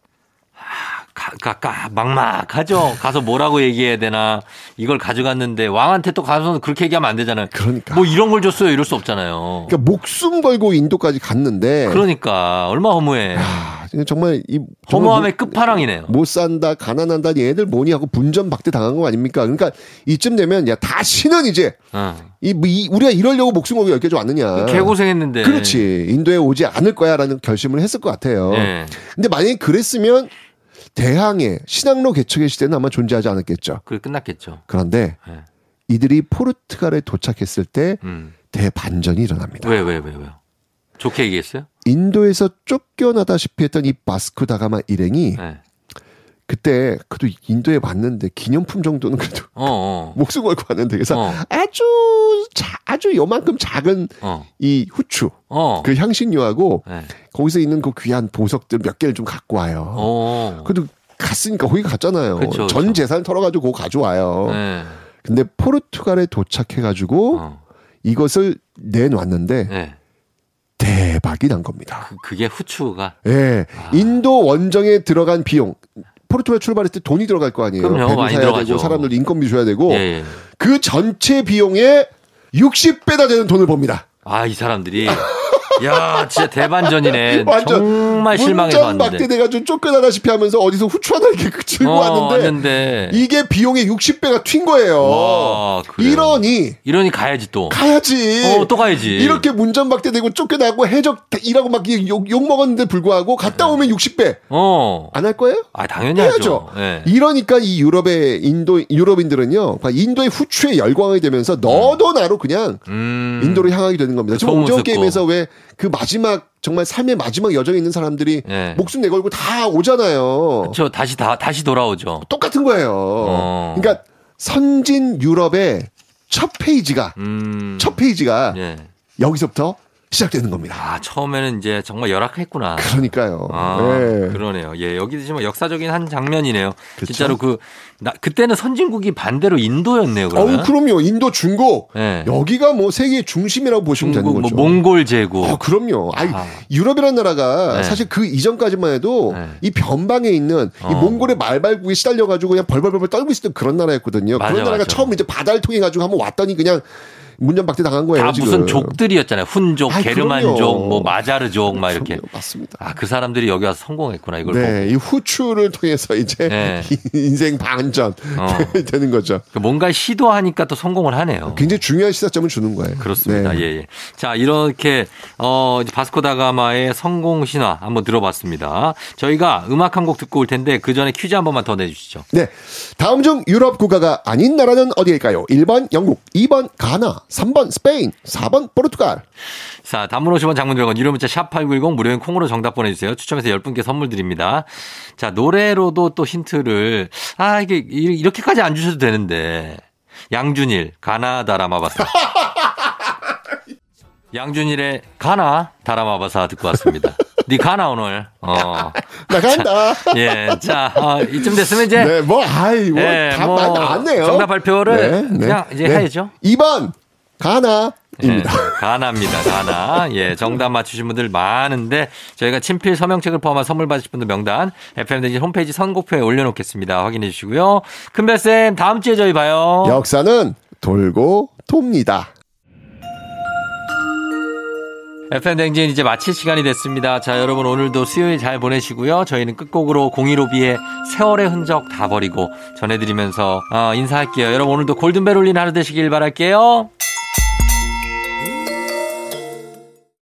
가, 가, 가, 막막하죠. 가서 뭐라고 얘기해야 되나. 이걸 가져갔는데 왕한테 또 가서 그렇게 얘기하면 안 되잖아요. 그러니까. 뭐 이런 걸 줬어요. 이럴 수 없잖아요. 그러니까 목숨 걸고 인도까지 갔는데 그러니까 얼마 허무해. 아, 정말 이 정말 허무함의 못- 끝판왕이네요. 못 산다, 가난한다, 얘들 뭐니 하고 분전박대 당한 거 아닙니까? 그러니까 이쯤 되면 야 다시는 이제 어. 이, 뭐 이- 우리가 이러려고 목숨 걸고 여기까지 왔느냐? 개고생했는데. 그렇지. 인도에 오지 않을 거야라는 결심을 했을 것 같아요. 네. 근데 만약에 그랬으면 대항해 신항로 개척의 시대는 아마 존재하지 않았겠죠. 그 끝났겠죠. 그런데 네. 이들이 포르투갈에 도착했을 때 음. 대반전이 일어납니다. 왜, 왜, 왜, 왜요? 좋게 얘기했어요? 인도에서 쫓겨나다시피 했던 이 바스코 다가마 일행이 네. 그때 그래도 인도에 왔는데 기념품 정도는 그래도 어, 어. (laughs) 목숨 걸고 왔는데 그래서 어. 아주 자, 아주 요만큼 작은 어. 이 후추 어. 그 향신료하고 네. 거기서 있는 그 귀한 보석들 몇 개를 좀 갖고 와요. 어. 그래도 갔으니까 거기 갔잖아요. 그쵸, 전 그쵸. 재산 털어가지고 그거 가져와요. 네. 근데 포르투갈에 도착해가지고 어. 이것을 내놨는데 네. 대박이 난 겁니다. 그, 그게 후추가. 예, 아. 인도 원정에 들어간 비용. 포르투갈 출발했을 때 돈이 들어갈 거 아니에요. 그럼요, 배도 사야 들어가죠. 되고 사람들 인건비 줘야 되고 예, 예. 그 전체 비용의 60배나 되는 돈을 법니다. 아, 이 사람들이. (laughs) 야, 진짜 대반전이네. 완전 정말 실망해서 문전 왔는데. 박대돼가지고 쫓겨나다시피 하면서 어디서 후추 하나 이렇게 들고 어, 왔는데 왔는데. 이게 비용의 60배가 튄 거예요. 와. 이러니 이러니 가야지 또. 가야지. 어, 또 가야지. 이렇게 문전박대되고 쫓겨나고 해적 일하고 막 욕, 욕 먹었는데 불구하고 갔다 오면 60배. 어. 안 할 거예요? 아, 당연히 해야죠. 예. 이러니까 이 유럽의 인도 유럽인들은요, 인도의 후추에 열광하게 되면서 너도 나로 그냥 음. 인도로 향하게 되는 겁니다. 지금 좋은 오징어 게임에서 왜그 마지막 정말 삶의 마지막 여정에 있는 사람들이 예. 목숨 내걸고 다 오잖아요. 저 다시 다 다시 돌아오죠. 똑같은 거예요. 어. 그러니까 선진 유럽의 첫 페이지가 음. 첫 페이지가 예. 여기서부터 시작되는 겁니다. 아, 처음에는 이제 정말 열악했구나. 그러니까요. 아, 예. 그러네요. 예, 여기도 지금 역사적인 한 장면이네요. 진짜로 그, 나, 그때는 선진국이 반대로 인도였네요, 그러면. 어우, 그럼요. 인도 중국. 예. 여기가 뭐 세계의 중심이라고 보시면 중국, 되는 뭐 거죠. 몽골 제국. 아, 그럼요. 아니, 아. 유럽이라는 나라가 네. 사실 그 이전까지만 해도 네. 이 변방에 있는 이 어. 몽골의 말발국에 시달려가지고 그냥 벌벌벌벌 떨고 있었던 그런 나라였거든요. 맞아, 그런 나라가 맞아. 처음 이제 바다를 통해 가지고 한번 왔더니 그냥 문전박대 당한 거예요. 다 지금. 무슨 족들이었잖아요. 훈족, 아이, 게르만족, 그럼요. 뭐 마자르족, 막 이렇게. 그럼요. 맞습니다. 아, 그 사람들이 여기 와서 성공했구나, 이걸 네, 이 후추를 통해서 이제 네. (laughs) 인생 반전 어. (laughs) 되는 거죠. 보고. 뭔가 시도하니까 또 성공을 하네요. 굉장히 중요한 시사점을 주는 거예요. 그렇습니다. 네. 예, 예. 자, 이렇게, 어, 이제 바스코다가마의 성공 신화 한번 들어봤습니다. 저희가 음악 한 곡 듣고 올 텐데 그 전에 퀴즈 한 번만 더 내주시죠. 네. 다음 중 유럽 국가가 아닌 나라는 어디일까요? 1번 영국, 2번 가나, 3번 스페인, 4번 포르투갈. 자, 단문 50원 장문 들어간 유료 문자 샵8910 무료인 콩으로 정답 보내주세요. 추첨해서 10분께 선물 드립니다. 자, 노래로도 또 힌트를, 아, 이게 이- 이렇게까지 안 주셔도 되는데. 양준일, 가나 다라마바사. (laughs) 양준일의 가나 다라마바사 듣고 왔습니다. 니 가나 오늘. 어. (laughs) 나 간다. 예. 자, 어, 이쯤 됐으면 이제. 네, 뭐, 아이, 뭐, 예, 다뭐 나왔네요. 정답 발표를 그냥 이제 해야죠. 2번, 가나. 입니다. 가나입니다. 가나. 예, 정답 맞추신 분들 많은데 저희가 친필 서명책을 포함한 선물 받으실 분들 명단 FM대진 홈페이지 선곡표에 올려놓겠습니다. 확인해 주시고요. 큰별 쌤 다음 주에 저희 봐요. 역사는 돌고 돕니다. FM 댕진 이제 마칠 시간이 됐습니다. 자, 여러분 오늘도 수요일 잘 보내시고요. 저희는 끝곡으로 015B의 세월의 흔적 다 버리고 전해드리면서 어, 인사할게요. 여러분 오늘도 골든벨 울린 하루 되시길 바랄게요.